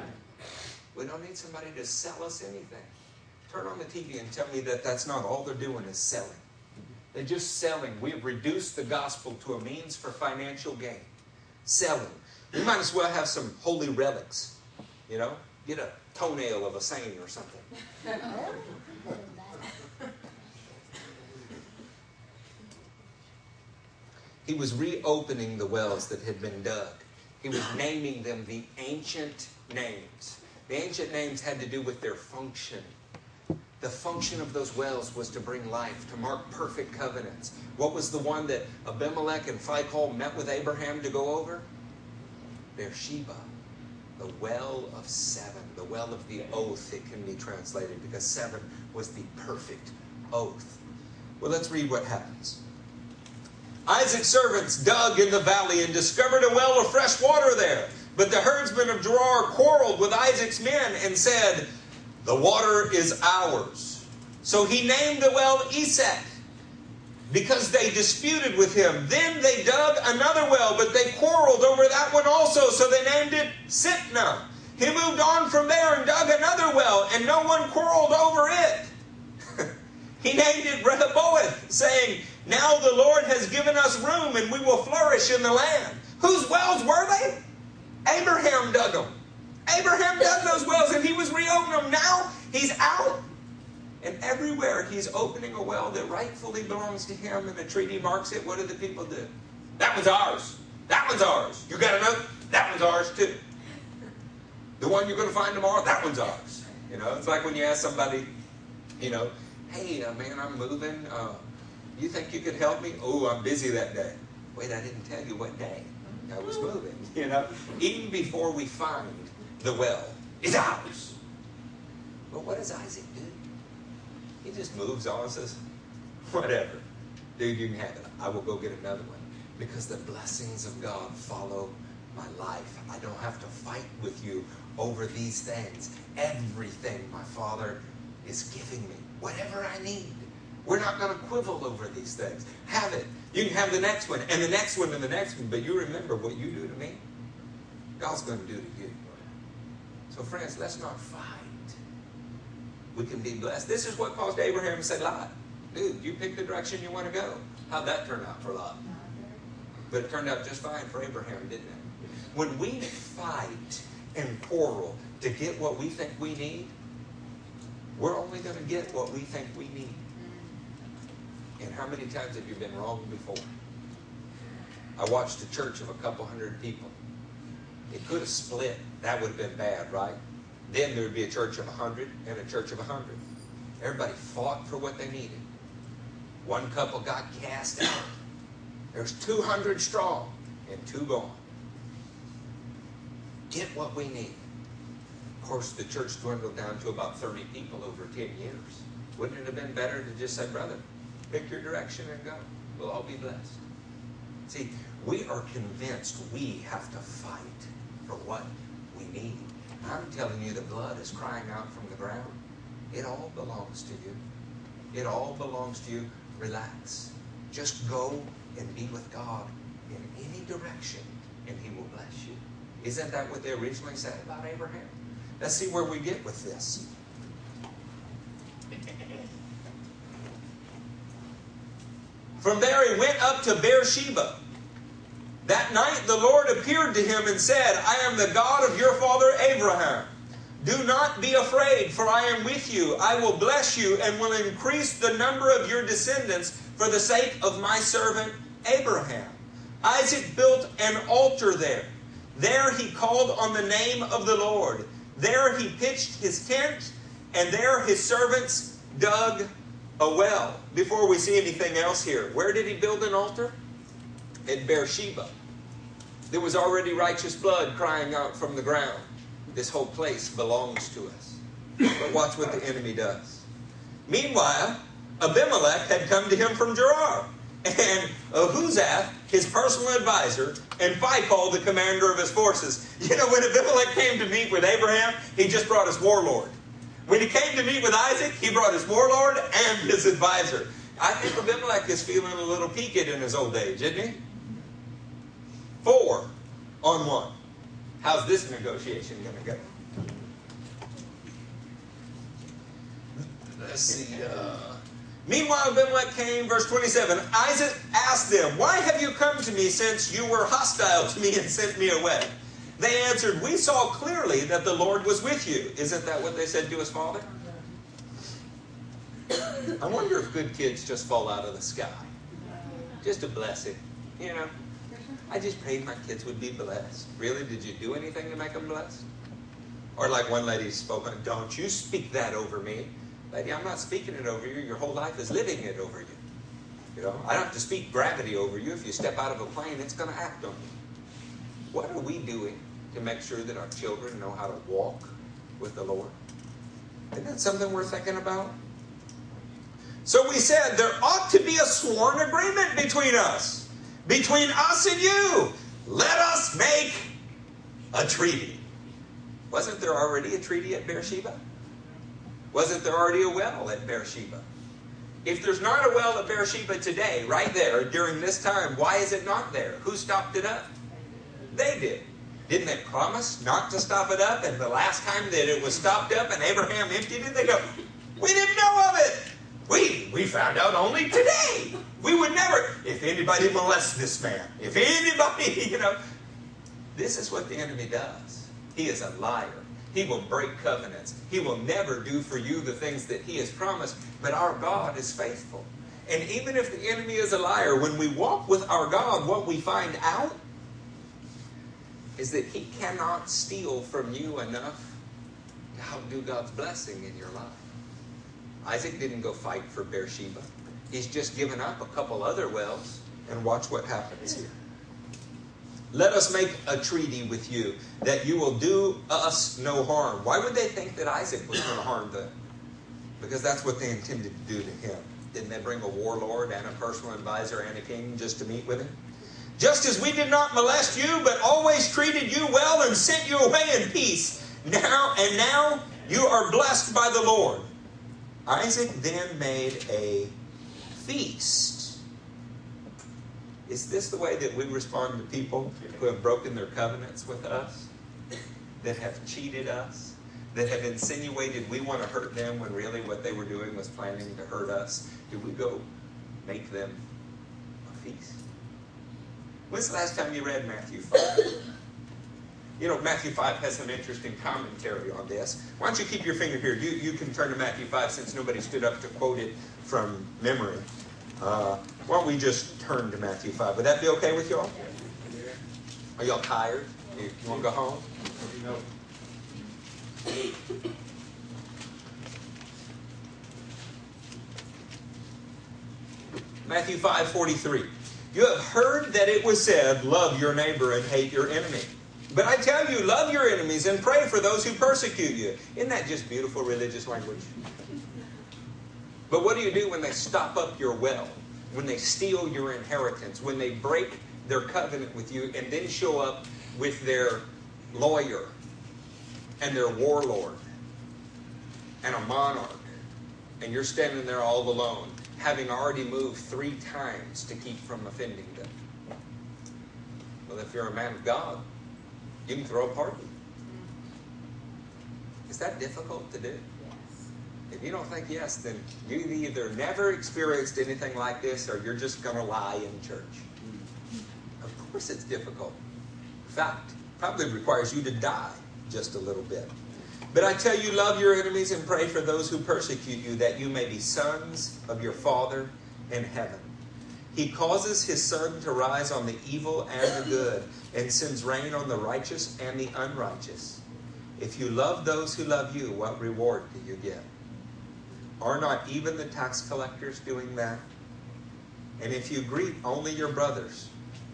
we don't need somebody to sell us anything. Turn on the TV and tell me that that's not all they're doing is selling. They're just selling. We've reduced the gospel to a means for financial gain. Selling. You might as well have some holy relics. You know, get a toenail of a saint or something. <laughs> He was reopening the wells that had been dug. He was naming them the ancient names. The ancient names had to do with their function. The function of those wells was to bring life, to mark perfect covenants. What was the one that Abimelech and Phicol met with Abraham to go over? Beersheba, the well of seven, the well of the oath, it can be translated, because seven was the perfect oath. Well, let's read what happens. Isaac's servants dug in the valley and discovered a well of fresh water there. But the herdsmen of Gerar quarreled with Isaac's men and said, The water is ours. So he named the well Esek because they disputed with him. Then they dug another well, but they quarreled over that one also, so they named it Sitnah. He moved on from there and dug another well, and no one quarreled over it. <laughs> he named it Rehoboth, saying, Now the Lord has given us room, and we will flourish in the land. Whose wells were they? Abraham dug them. Abraham dug those wells, and he was reopening them. Now he's out and everywhere he's opening a well that rightfully belongs to him and the treaty marks it, what do the people do? That one's ours. That one's ours. You got to know that one's ours too. The one you're going to find tomorrow, that one's ours. You know, it's like when you ask somebody, you know, hey, uh, man, I'm moving. Uh, you think you could help me? Oh, I'm busy that day. Wait, I didn't tell you what day I was moving. <laughs> You know, even before we find the well, is ours. But what does Isaac do? He just moves on and says, whatever. Dude, you can have it. I will go get another one. Because the blessings of God follow my life. I don't have to fight with you over these things. Everything my Father is giving me, whatever I need. We're not going to quibble over these things. Have it. You can have the next one, and the next one, and the next one, but you remember what you do to me, God's going to do to you. So, friends, let's not fight we can be blessed. This is what caused Abraham to say, Lot, dude, you pick the direction you want to go. How'd that turn out for Lot? But it turned out just fine for Abraham, didn't it? When we fight and quarrel to get what we think we need, we're only going to get what we think we need. And how many times have you been wrong before? I watched a church of a couple hundred people. It could have split. That would have been bad, right? Then there would be a church of 100 and a church of 100. Everybody fought for what they needed. One couple got cast out. There's 200 strong and two gone. Get what we need. Of course, the church dwindled down to about 30 people over 10 years. Wouldn't it have been better to just say, brother, pick your direction and go? We'll all be blessed. See, we are convinced we have to fight for what need. I'm telling you, the blood is crying out from the ground. It all belongs to you. It all belongs to you. Relax. Just go and be with God in any direction, and He will bless you. Isn't that what they originally said about Abraham? Let's see where we get with this. <laughs> From there, he went up to Beersheba. That night the Lord appeared to him and said, I am the God of your father Abraham. Do not be afraid, for I am with you. I will bless you and will increase the number of your descendants for the sake of my servant Abraham. Isaac built an altar there. There he called on the name of the Lord. There he pitched his tent, and there his servants dug a well. Before we see anything else here, where did he build an altar? At Beersheba. There was already righteous blood crying out from the ground. This whole place belongs to us. But watch what the enemy does. Meanwhile, Abimelech had come to him from Gerar, and Ahuzath his personal advisor, and Phicol, the commander of his forces. You know, when Abimelech came to meet with Abraham, he just brought his warlord. When he came to meet with Isaac, he brought his warlord and his advisor. I think Abimelech is feeling a little peaked in his old age, isn't he? Four on one. How's this negotiation going to go? Let's see. Uh, Meanwhile, Abimelech came, verse 27. Isaac asked them, Why have you come to me since you were hostile to me and sent me away? They answered, We saw clearly that the Lord was with you. Isn't that what they said to his father? I wonder if good kids just fall out of the sky. Just a blessing. You know, I just prayed my kids would be blessed. Really? Did you do anything to make them blessed? Or like one lady spoke, Don't you speak that over me. Lady, I'm not speaking it over you. Your whole life is living it over you. You know, I don't have to speak gravity over you. If you step out of a plane, it's going to act on you. What are we doing to make sure that our children know how to walk with the Lord? Isn't that something we're thinking about? So we said there ought to be a sworn agreement between us, between us and you. Let us make a treaty. Wasn't there already a treaty at Beersheba? Wasn't there already a well at Beersheba? If there's not a well at Beersheba today, right there, during this time, why is it not there? Who stopped it up? They did. Didn't they promise not to stop it up? And the last time that it was stopped up and Abraham emptied it, they go, We didn't know of it. We, we found out only today. We would never, if anybody molests this man, if anybody, <laughs> you know, this is what the enemy does. He is a liar. He will break covenants. He will never do for you the things that He has promised. But our God is faithful. And even if the enemy is a liar, when we walk with our God, what we find out is that He cannot steal from you enough to outdo God's blessing in your life. Isaac didn't go fight for Beersheba. He's just given up a couple other wells, and watch what happens here. Let us make a treaty with you that you will do us no harm. Why would they think that Isaac was going to harm them? Because that's what they intended to do to him. Didn't they bring a warlord and a personal advisor and a king just to meet with him? Just as we did not molest you, but always treated you well and sent you away in peace. Now and now you are blessed by the Lord. Isaac then made a feast is this the way that we respond to people who have broken their covenants with us? That have cheated us? That have insinuated we want to hurt them when really what they were doing was planning to hurt us? Do we go make them a feast? When's the last time you read Matthew 5? You know, Matthew 5 has some interesting commentary on this. Why don't you keep your finger here? You, you can turn to Matthew 5 since nobody stood up to quote it from memory. Uh, why don't we just turn to Matthew 5? Would that be okay with y'all? Are y'all tired? You, you want to go home? Matthew 5 43. You have heard that it was said, Love your neighbor and hate your enemy. But I tell you, love your enemies and pray for those who persecute you. Isn't that just beautiful religious language? But what do you do when they stop up your well? When they steal your inheritance? When they break their covenant with you and then show up with their lawyer and their warlord and a monarch and you're standing there all alone, having already moved three times to keep from offending them? Well, if you're a man of God, you can throw a party. Is that difficult to do? If you don't think yes, then you either never experienced anything like this or you're just going to lie in church. Mm-hmm. Of course, it's difficult. In fact, probably requires you to die just a little bit. But I tell you, love your enemies and pray for those who persecute you, that you may be sons of your Father in heaven. He causes his sun to rise on the evil and the good, and sends rain on the righteous and the unrighteous. If you love those who love you, what reward do you get? Are not even the tax collectors doing that? And if you greet only your brothers,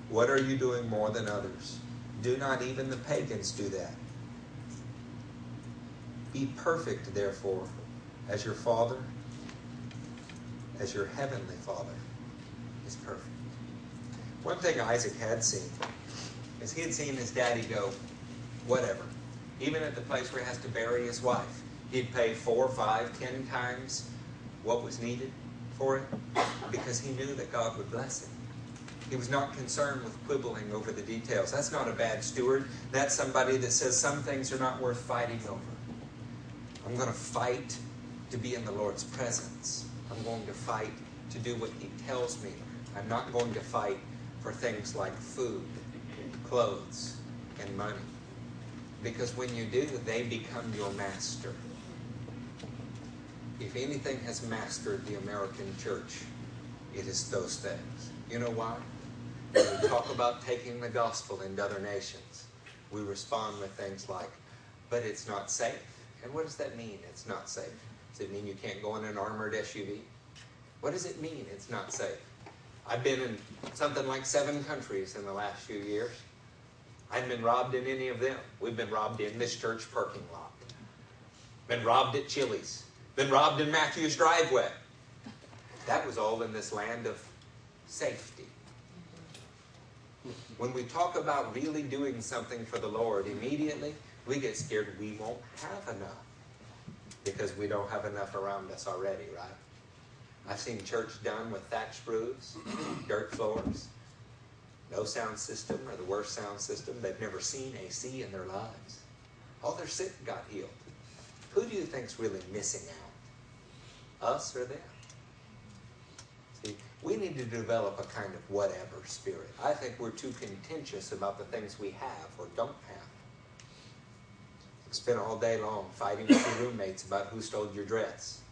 what are you doing more than others? Do not even the pagans do that? Be perfect, therefore, as your Father, as your heavenly Father is perfect. One thing Isaac had seen is he had seen his daddy go, whatever. Even at the place where he has to bury his wife, he'd pay four, five, ten times what was needed for it because he knew that God would bless him. He was not concerned with quibbling over the details. That's not a bad steward. That's somebody that says some things are not worth fighting over. I'm going to fight to be in the Lord's presence. I'm going to fight to do what He tells me. I'm not going to fight for things like food, clothes, and money. Because when you do, they become your master. If anything has mastered the American church, it is those things. You know why? When we talk about taking the gospel into other nations, we respond with things like, but it's not safe. And what does that mean, it's not safe? Does it mean you can't go in an armored SUV? What does it mean, it's not safe? I've been in something like seven countries in the last few years. I haven't been robbed in any of them. We've been robbed in this church parking lot. Been robbed at Chili's. Been robbed in Matthew's driveway. That was all in this land of safety. When we talk about really doing something for the Lord, immediately we get scared we won't have enough because we don't have enough around us already, right? I've seen church done with thatched roofs, <clears throat> dirt floors, no sound system or the worst sound system. They've never seen AC in their lives. All their sick got healed. Who do you think's really missing out? Us or them? See, we need to develop a kind of whatever spirit. I think we're too contentious about the things we have or don't have. Spend all day long fighting with your roommates about who stole your dress.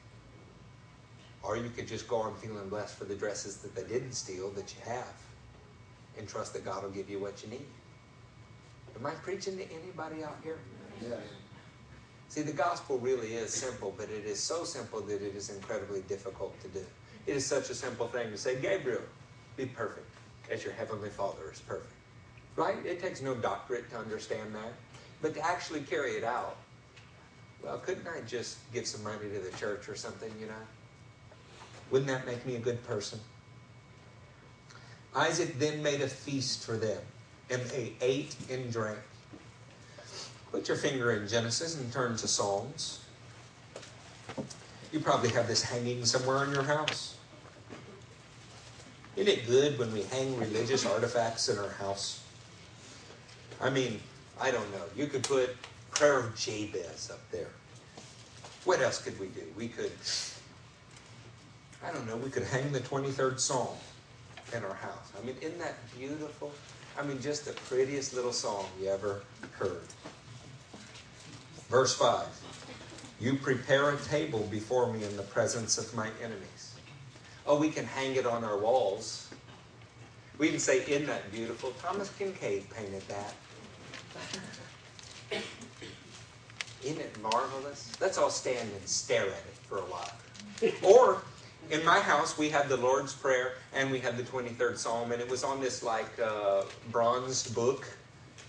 Or you could just go on feeling blessed for the dresses that they didn't steal that you have and trust that God will give you what you need. Am I preaching to anybody out here? Yes. See, the gospel really is simple, but it is so simple that it is incredibly difficult to do. It is such a simple thing to say, Gabriel, be perfect as your heavenly Father is perfect. Right? It takes no doctorate to understand that. But to actually carry it out, well, couldn't I just give some money to the church or something, you know? Wouldn't that make me a good person? Isaac then made a feast for them, and they ate and drank. Put your finger in Genesis and turn to Psalms. You probably have this hanging somewhere in your house. Isn't it good when we hang religious artifacts in our house? I mean, I don't know. You could put Prayer of Jabez up there. What else could we do? We could, I don't know, we could hang the 23rd Psalm in our house. I mean, isn't that beautiful? I mean, just the prettiest little song you ever heard. Verse 5 You prepare a table before me in the presence of my enemies. Oh, we can hang it on our walls. We can say, Isn't that beautiful? Thomas Kinkade painted that. Isn't it marvelous? Let's all stand and stare at it for a while. Or in my house, we had the Lord's Prayer and we had the 23rd Psalm, and it was on this like uh, bronzed book.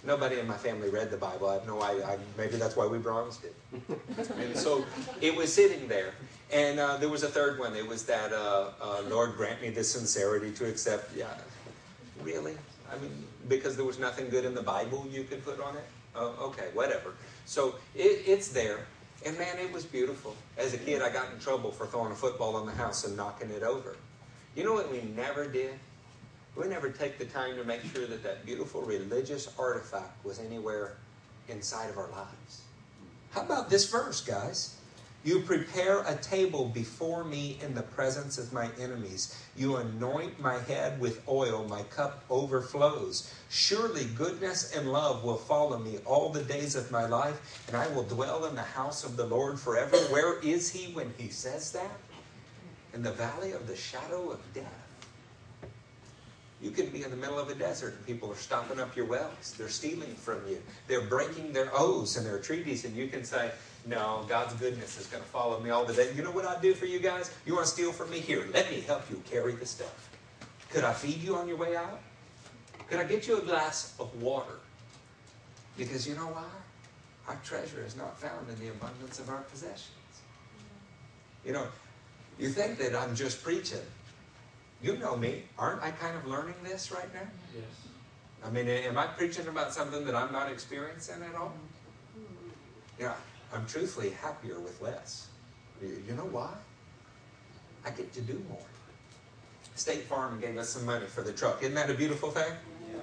Nobody in my family read the Bible. I have no idea. maybe that's why we bronzed it. <laughs> and so it was sitting there. And uh, there was a third one. It was that, uh, uh, Lord, grant me the sincerity to accept. Yeah, really? I mean, because there was nothing good in the Bible you could put on it? Oh, okay, whatever. So it, it's there. And man, it was beautiful. As a kid, I got in trouble for throwing a football on the house and knocking it over. You know what we never did? We never take the time to make sure that that beautiful religious artifact was anywhere inside of our lives. How about this verse, guys? You prepare a table before me in the presence of my enemies. You anoint my head with oil, my cup overflows. Surely goodness and love will follow me all the days of my life, and I will dwell in the house of the Lord forever. Where is he when he says that? In the valley of the shadow of death. You can be in the middle of a desert and people are stopping up your wells. They're stealing from you. They're breaking their oaths and their treaties, and you can say, no, God's goodness is going to follow me all the day. You know what I'd do for you guys? You want to steal from me? Here, let me help you carry the stuff. Could I feed you on your way out? Could I get you a glass of water? Because you know why? Our treasure is not found in the abundance of our possessions. You know, you think that I'm just preaching, You know me. Aren't I kind of learning this right now? Yes. I mean, am I preaching about something that I'm not experiencing at all? Yeah, I'm truthfully happier with less. You know why? I get to do more. State Farm gave us some money for the truck. Isn't that a beautiful thing? Yeah.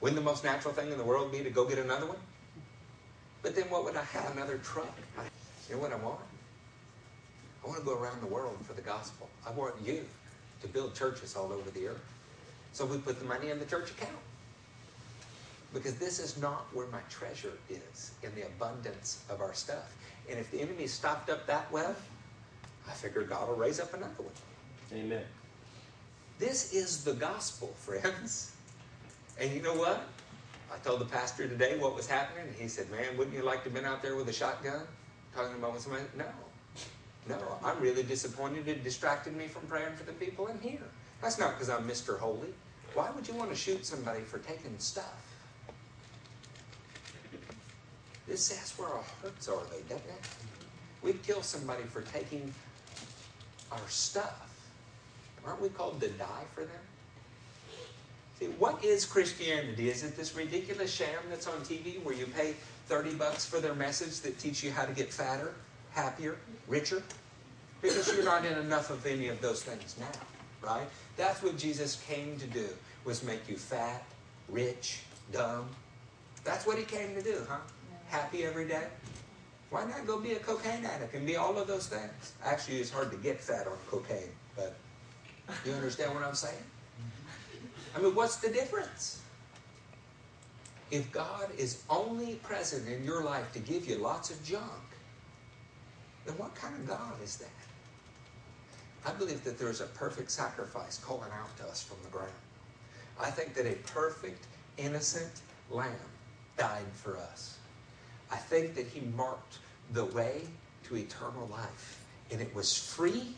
Wouldn't the most natural thing in the world be to go get another one? But then what would I have another truck? You know what I want? I want to go around the world for the gospel. I want you to build churches all over the earth. So we put the money in the church account. Because this is not where my treasure is, in the abundance of our stuff. And if the enemy stopped up that well, I figure God will raise up another one. Amen. This is the gospel, friends. And you know what? I told the pastor today what was happening, and he said, Man, wouldn't you like to have been out there with a shotgun? Talking about with somebody? No. No, I'm really disappointed. It distracted me from praying for the people in here. That's not because I'm Mr. Holy. Why would you want to shoot somebody for taking stuff? This is where our hearts are, though, doesn't it? We'd kill somebody for taking our stuff. Aren't we called to die for them? See, what is Christianity? Is it this ridiculous sham that's on TV where you pay 30 bucks for their message that teach you how to get fatter, happier, richer? Because you're not in enough of any of those things now, right? That's what Jesus came to do, was make you fat, rich, dumb. That's what he came to do, huh? Happy every day. Why not go be a cocaine addict and be all of those things? Actually, it's hard to get fat on cocaine, but you understand what I'm saying? I mean, what's the difference? If God is only present in your life to give you lots of junk, then what kind of God is that? I believe that there's a perfect sacrifice calling out to us from the ground. I think that a perfect, innocent lamb died for us. I think that he marked the way to eternal life, and it was free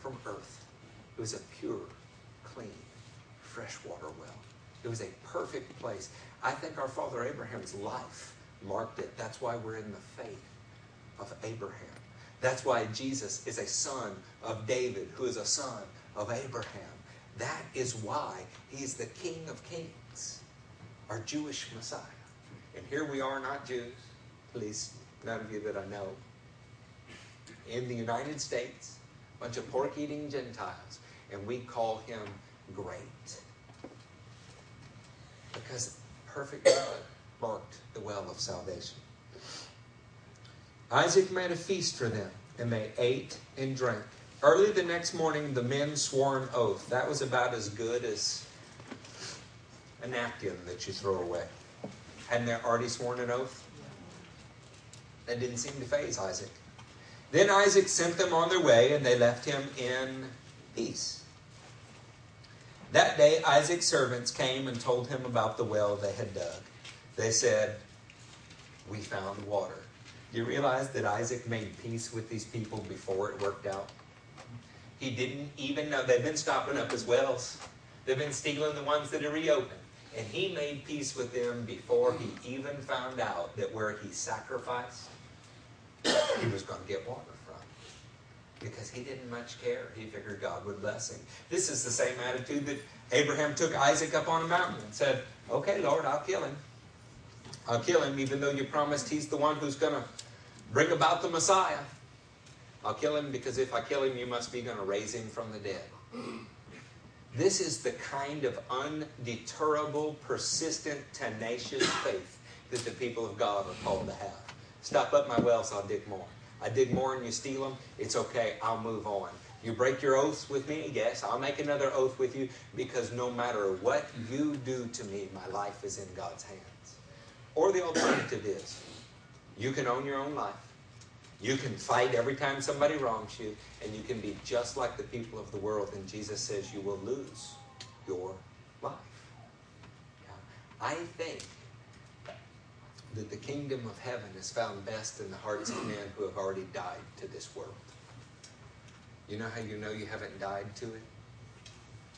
from earth. It was a pure, clean, freshwater well. It was a perfect place. I think our father Abraham's life marked it. That's why we're in the faith of Abraham. That's why Jesus is a son of David, who is a son of Abraham. That is why he's the King of Kings, our Jewish Messiah. And here we are, not Jews, at least none of you that I know, in the United States, a bunch of pork eating Gentiles, and we call him great. Because perfect God marked the well of salvation. Isaac made a feast for them, and they ate and drank. Early the next morning, the men swore an oath. That was about as good as a napkin that you throw away. Hadn't they already sworn an oath? That didn't seem to faze Isaac. Then Isaac sent them on their way, and they left him in peace. That day, Isaac's servants came and told him about the well they had dug. They said, We found water. You realize that Isaac made peace with these people before it worked out? He didn't even know. They've been stopping up his wells, they've been stealing the ones that are reopened. And he made peace with them before he even found out that where he sacrificed, he was going to get water from. Because he didn't much care. He figured God would bless him. This is the same attitude that Abraham took Isaac up on a mountain and said, Okay, Lord, I'll kill him. I'll kill him, even though you promised he's the one who's going to bring about the Messiah. I'll kill him because if I kill him, you must be going to raise him from the dead. This is the kind of undeterrable, persistent, tenacious faith that the people of God are called to have. Stop up my wells, I'll dig more. I dig more and you steal them, it's okay, I'll move on. You break your oaths with me, yes, I'll make another oath with you because no matter what you do to me, my life is in God's hands. Or the alternative is you can own your own life. You can fight every time somebody wrongs you, and you can be just like the people of the world. And Jesus says you will lose your life. I think that the kingdom of heaven is found best in the hearts of men who have already died to this world. You know how you know you haven't died to it?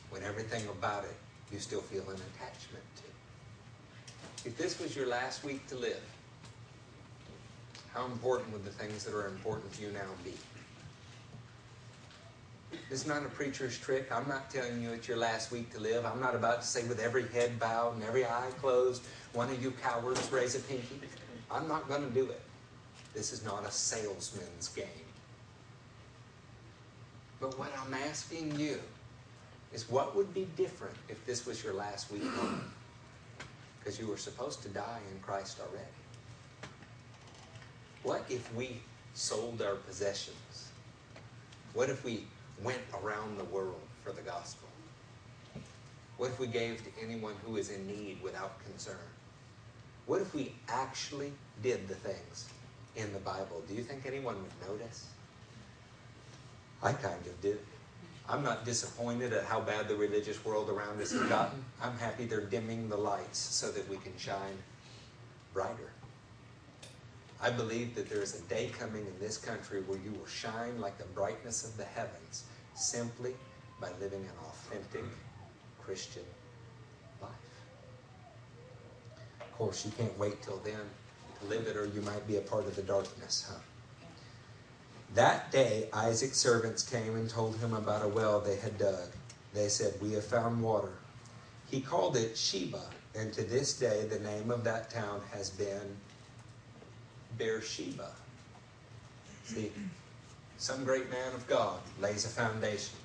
When everything about it you still feel an attachment to. If this was your last week to live, how important would the things that are important to you now be? It's not a preacher's trick. I'm not telling you it's your last week to live. I'm not about to say with every head bowed and every eye closed, one of you cowards raise a pinky. I'm not going to do it. This is not a salesman's game. But what I'm asking you is what would be different if this was your last week? Because you were supposed to die in Christ already. What if we sold our possessions? What if we went around the world for the gospel? What if we gave to anyone who is in need without concern? What if we actually did the things in the Bible? Do you think anyone would notice? I kind of do. I'm not disappointed at how bad the religious world around us has gotten. I'm happy they're dimming the lights so that we can shine brighter. I believe that there is a day coming in this country where you will shine like the brightness of the heavens simply by living an authentic Christian life. Of course, you can't wait till then to live it, or you might be a part of the darkness, huh? That day, Isaac's servants came and told him about a well they had dug. They said, We have found water. He called it Sheba, and to this day, the name of that town has been Beersheba. See, some great man of God lays a foundation.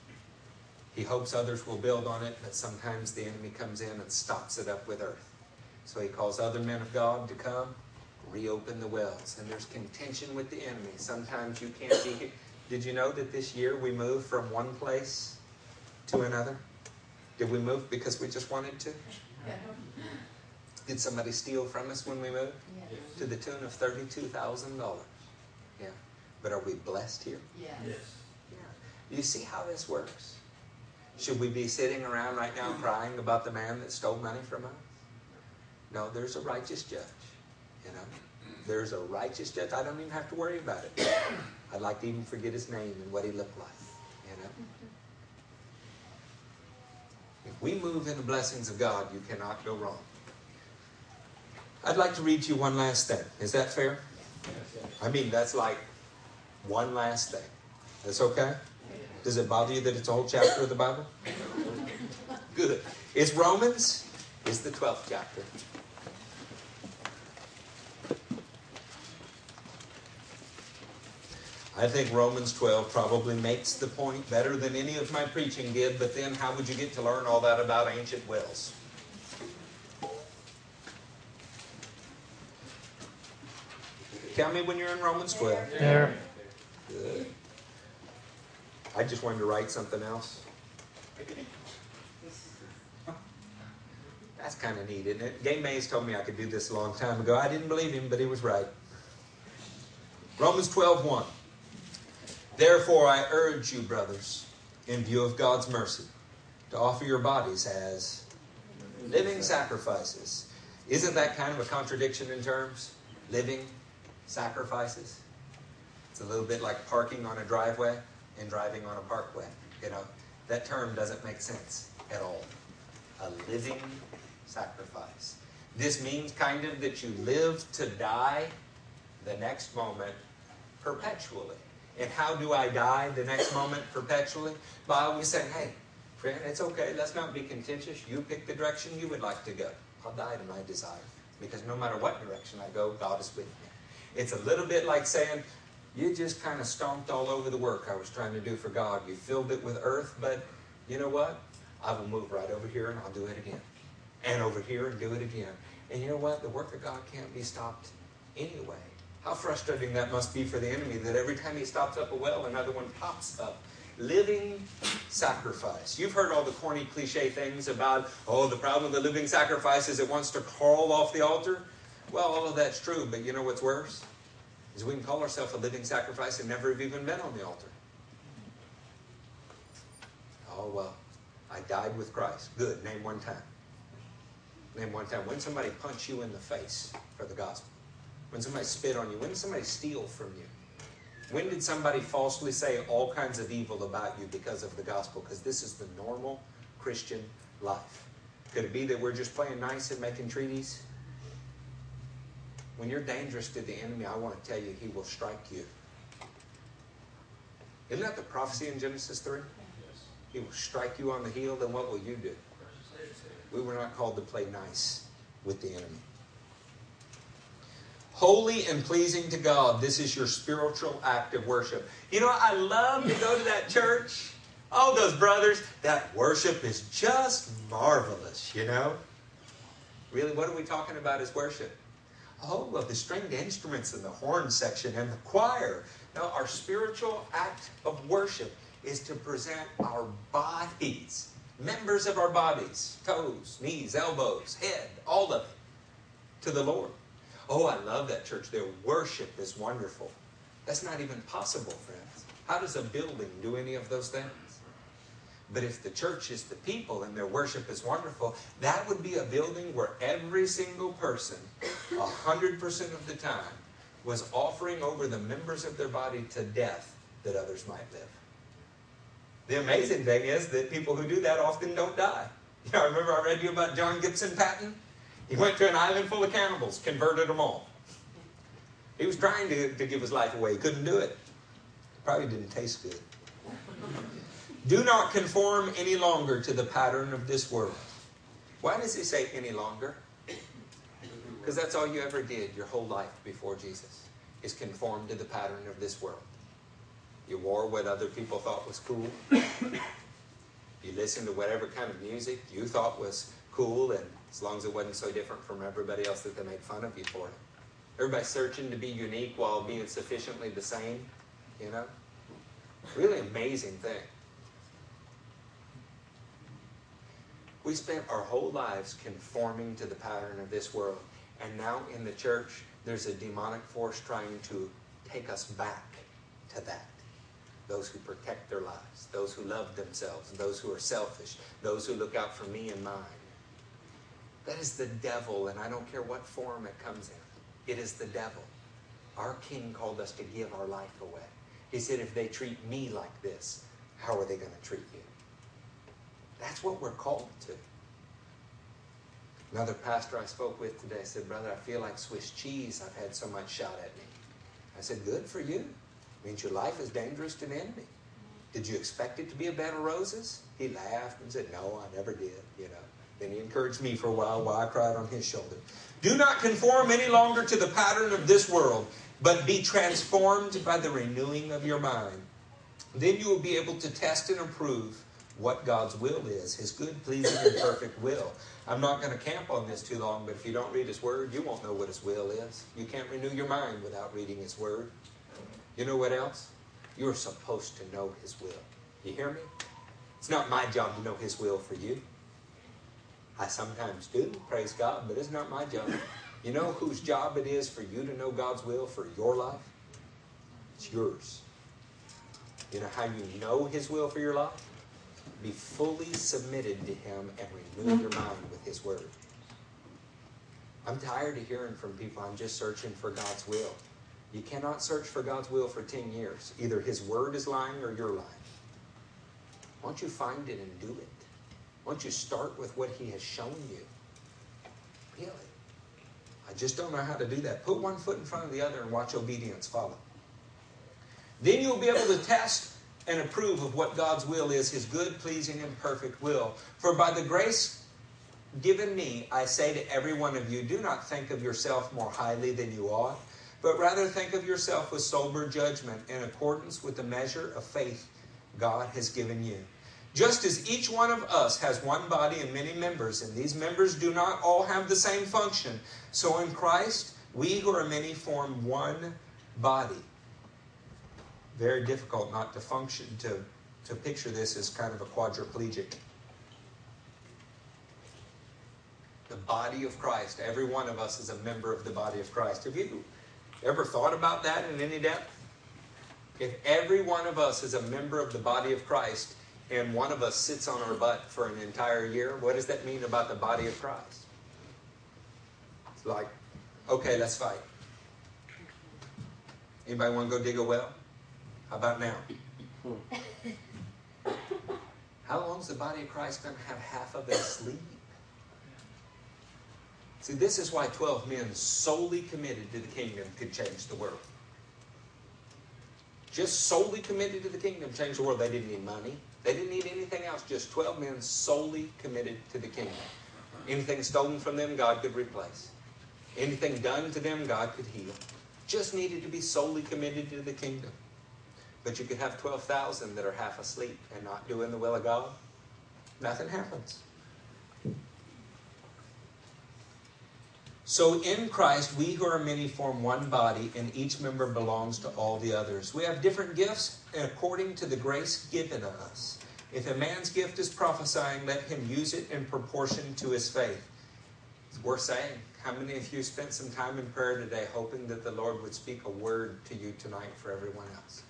He hopes others will build on it, but sometimes the enemy comes in and stops it up with earth. So he calls other men of God to come reopen the wells. And there's contention with the enemy. Sometimes you can't be here. Did you know that this year we moved from one place to another? Did we move because we just wanted to? Did somebody steal from us when we moved? Yes. To the tune of $32,000. Yeah. But are we blessed here? Yes. Yes. Yeah. You see how this works? Should we be sitting around right now crying about the man that stole money from us? No, there's a righteous judge. You know, there's a righteous judge. I don't even have to worry about it. <coughs> I'd like to even forget his name and what he looked like. You know, if we move in the blessings of God, you cannot go wrong. I'd like to read you one last thing. Is that fair? I mean, that's like one last thing. That's okay? Does it bother you that it's a whole chapter of the Bible? Good. It's Romans. It's the 12th chapter. I think Romans 12 probably makes the point better than any of my preaching did, but then how would you get to learn all that about ancient wells? Tell me when you're in Romans 12. There. Good. I just wanted to write something else. That's kind of neat, isn't it? Gay Mays told me I could do this a long time ago. I didn't believe him, but he was right. Romans 12 1. Therefore, I urge you, brothers, in view of God's mercy, to offer your bodies as living sacrifices. Isn't that kind of a contradiction in terms? Living sacrifices? It's a little bit like parking on a driveway and driving on a parkway. You know, that term doesn't make sense at all. A living sacrifice. This means kind of that you live to die the next moment perpetually. And how do I die the next moment perpetually? By always saying, hey, friend, it's okay. Let's not be contentious. You pick the direction you would like to go. I'll die to my desire. Because no matter what direction I go, God is with me. It's a little bit like saying, you just kind of stomped all over the work I was trying to do for God. You filled it with earth, but you know what? I will move right over here and I'll do it again. And over here and do it again. And you know what? The work of God can't be stopped anyway. How frustrating that must be for the enemy that every time he stops up a well, another one pops up. Living sacrifice. You've heard all the corny cliche things about, oh, the problem with the living sacrifice is it wants to crawl off the altar. Well, all of that's true, but you know what's worse? Is we can call ourselves a living sacrifice and never have even been on the altar. Oh, well, I died with Christ. Good. Name one time. Name one time. When somebody punched you in the face for the gospel? When somebody spit on you? When did somebody steal from you? When did somebody falsely say all kinds of evil about you because of the gospel? Because this is the normal Christian life. Could it be that we're just playing nice and making treaties? When you're dangerous to the enemy, I want to tell you, he will strike you. Isn't that the prophecy in Genesis 3? He will strike you on the heel, then what will you do? We were not called to play nice with the enemy. Holy and pleasing to God, this is your spiritual act of worship. You know, I love to go to that church. Oh, those brothers, that worship is just marvelous, you know? Really, what are we talking about as worship? Oh, well, the stringed instruments and the horn section and the choir. Now, our spiritual act of worship is to present our bodies, members of our bodies, toes, knees, elbows, head, all of it, to the Lord. Oh, I love that church. Their worship is wonderful. That's not even possible, friends. How does a building do any of those things? But if the church is the people and their worship is wonderful, that would be a building where every single person, 100% of the time, was offering over the members of their body to death that others might live. The amazing thing is that people who do that often don't die. <laughs> You know, remember I read you about John Gibson Paton? He went to an island full of cannibals, converted them all. He was trying to, to give his life away. He couldn't do it. Probably didn't taste good. Do not conform any longer to the pattern of this world. Why does he say any longer? Because that's all you ever did your whole life before Jesus, is conform to the pattern of this world. You wore what other people thought was cool. You listened to whatever kind of music you thought was cool, and as long as it wasn't so different from everybody else that they made fun of you for it. Everybody searching to be unique while being sufficiently the same, you know? Really amazing thing. We spent our whole lives conforming to the pattern of this world. And now in the church, there's a demonic force trying to take us back to that. Those who protect their lives, those who love themselves, those who are selfish, those who look out for me and mine. That is the devil, and I don't care what form it comes in. It is the devil. Our king called us to give our life away. He said, if they treat me like this, how are they going to treat you? That's what we're called to. Another pastor I spoke with today said, Brother, I feel like Swiss cheese. I've had so much shot at me. I said, Good for you. It means your life is dangerous to an enemy. Did you expect it to be a bed of roses? He laughed and said, No, I never did, you know. Then he encouraged me for a while while I cried on his shoulder. Do not conform any longer to the pattern of this world, but be transformed by the renewing of your mind. Then you will be able to test and approve what God's will is, His good, pleasing, and perfect will. I'm not going to camp on this too long, but if you don't read His Word, you won't know what His will is. You can't renew your mind without reading His Word. You know what else? You're supposed to know His will. You hear me? It's not my job to know His will for you. I sometimes do, praise God, but it's not my job. You know whose job it is for you to know God's will for your life? It's yours. You know how you know His will for your life? Be fully submitted to Him and renew your mind with His Word. I'm tired of hearing from people, I'm just searching for God's will. You cannot search for God's will for 10 years. Either His Word is lying or you're lying. Why don't you find it and do it? Why don't you start with what He has shown you? Really? I just don't know how to do that. Put one foot in front of the other and watch obedience follow. Then you'll be able to test and approve of what God's will is, His good, pleasing, and perfect will. For by the grace given me, I say to every one of you, do not think of yourself more highly than you ought, but rather think of yourself with sober judgment in accordance with the measure of faith God has given you. Just as each one of us has one body and many members, and these members do not all have the same function, so in Christ, we who are many form one body. Very difficult not to function, to, to picture this as kind of a quadriplegic. The body of Christ. Every one of us is a member of the body of Christ. Have you ever thought about that in any depth? If every one of us is a member of the body of Christ, and one of us sits on our butt for an entire year, what does that mean about the body of Christ? It's like, okay, let's fight. Anybody want to go dig a well? How about now? How long is the body of Christ going to have half of it asleep? See, this is why 12 men solely committed to the kingdom could change the world. Just solely committed to the kingdom changed the world. They didn't need money. They didn't need anything else, just 12 men solely committed to the kingdom. Anything stolen from them, God could replace. Anything done to them, God could heal. Just needed to be solely committed to the kingdom. But you could have 12,000 that are half asleep and not doing the will of God. Nothing happens. So in Christ, we who are many form one body, and each member belongs to all the others. We have different gifts according to the grace given us. If a man's gift is prophesying, let him use it in proportion to his faith. It's worth saying. How many of you spent some time in prayer today hoping that the Lord would speak a word to you tonight for everyone else?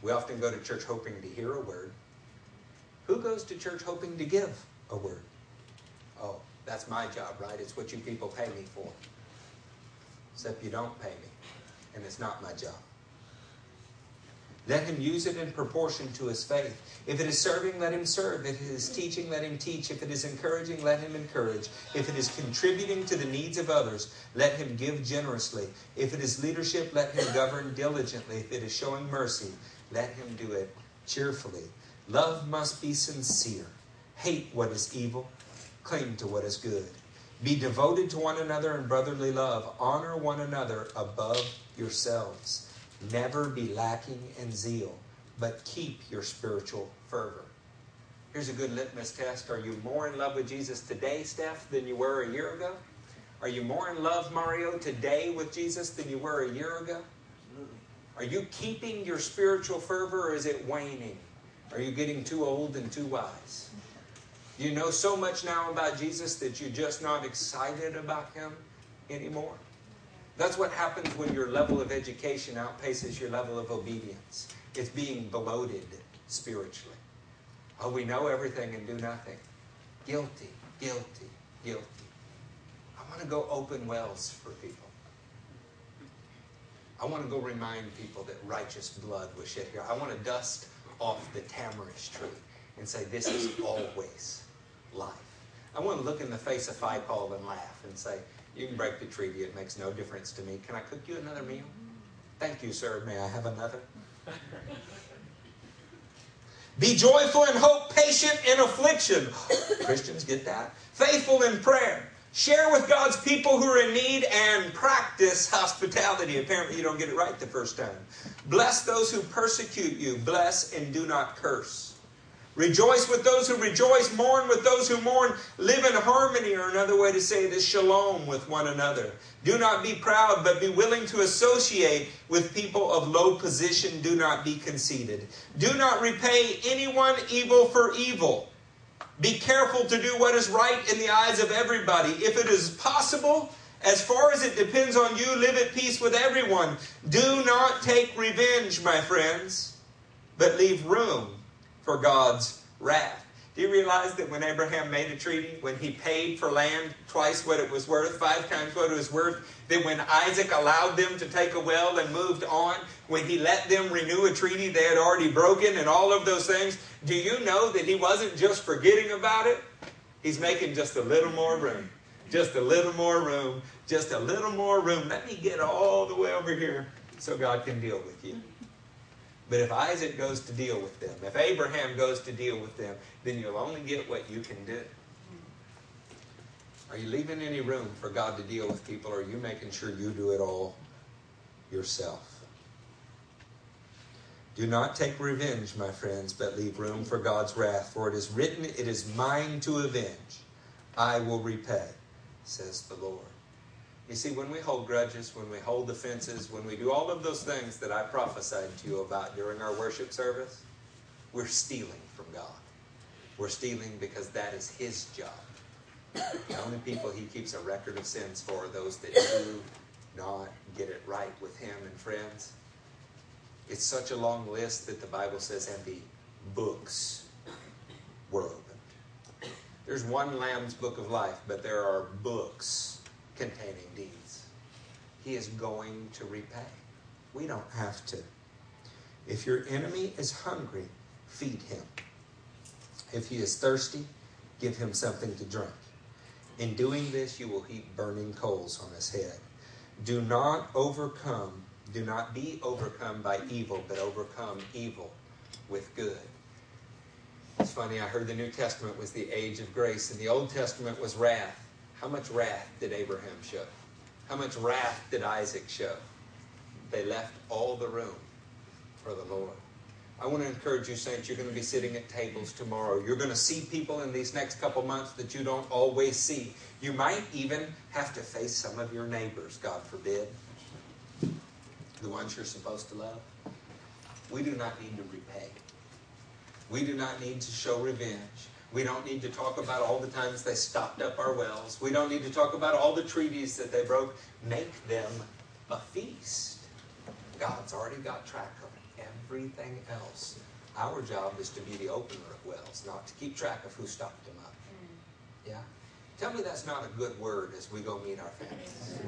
We often go to church hoping to hear a word. Who goes to church hoping to give a word? Oh, that's my job, right? It's what you people pay me for. Except you don't pay me, and it's not my job. Let him use it in proportion to his faith. If it is serving, let him serve. If it is teaching, let him teach. If it is encouraging, let him encourage. If it is contributing to the needs of others, let him give generously. If it is leadership, let him govern diligently. If it is showing mercy, let him do it cheerfully. Love must be sincere. Hate what is evil. Cling to what is good. Be devoted to one another in brotherly love. Honor one another above yourselves. Never be lacking in zeal, but keep your spiritual fervor. Here's a good litmus test. Are you more in love with Jesus today, Steph, than you were a year ago? Are you more in love, Mario, today with Jesus than you were a year ago? Are you keeping your spiritual fervor or is it waning? Are you getting too old and too wise? Do you know so much now about Jesus that you're just not excited about him anymore? That's what happens when your level of education outpaces your level of obedience. It's being bloated spiritually. Oh, we know everything and do nothing. Guilty, guilty, guilty. I want to go open wells for people. I want to go remind people that righteous blood was shed here. I want to dust off the tamarisk tree and say, This is always life. I want to look in the face of Phicol and laugh and say, you can break the treaty. It makes no difference to me. Can I cook you another meal? Thank you, sir. May I have another? Be joyful in hope, patient in affliction. <coughs> Christians get that. Faithful in prayer. Share with God's people who are in need and practice hospitality. Apparently, you don't get it right the first time. Bless those who persecute you. Bless and do not curse. Rejoice with those who rejoice, mourn with those who mourn, live in harmony, or another way to say it is shalom with one another. Do not be proud, but be willing to associate with people of low position. Do not be conceited. Do not repay anyone evil for evil. Be careful to do what is right in the eyes of everybody. If it is possible, as far as it depends on you, live at peace with everyone. Do not take revenge, my friends, but leave room for God's wrath. Do you realize that when Abraham made a treaty, when he paid for land twice what it was worth, five times what it was worth, that when Isaac allowed them to take a well and moved on, when he let them renew a treaty they had already broken and all of those things, do you know that he wasn't just forgetting about it? He's making just a little more room. Just a little more room. Just a little more room. Let me get all the way over here so God can deal with you. But if Isaac goes to deal with them, if Abraham goes to deal with them, then you'll only get what you can do. Are you leaving any room for God to deal with people, or are you making sure you do it all yourself? Do not take revenge, my friends, but leave room for God's wrath. For it is written, It is mine to avenge. I will repay, says the Lord. You see, when we hold grudges, when we hold offenses, when we do all of those things that I prophesied to you about during our worship service, we're stealing from God. We're stealing because that is His job. The only people He keeps a record of sins for are those that do not get it right with Him and friends. It's such a long list that the Bible says, and the books were opened. There's one Lamb's book of life, but there are books containing deeds. He is going to repay. We don't have to. If your enemy is hungry, feed him. If he is thirsty, give him something to drink. In doing this, you will heap burning coals on his head. Do not overcome, do not be overcome by evil, but overcome evil with good. It's funny, I heard the New Testament was the age of grace, and the Old Testament was wrath. How much wrath did Abraham show? How much wrath did Isaac show? They left all the room for the Lord. I want to encourage you, saints, you're going to be sitting at tables tomorrow. You're going to see people in these next couple months that you don't always see. You might even have to face some of your neighbors, God forbid, the ones you're supposed to love. We do not need to repay. We do not need to show revenge. We don't need to talk about all the times they stopped up our wells. We don't need to talk about all the treaties that they broke. Make them a feast. God's already got track of everything else. Our job is to be the opener of wells, not to keep track of who stopped them up. Mm. Yeah? Tell me that's not a good word as we go meet our families.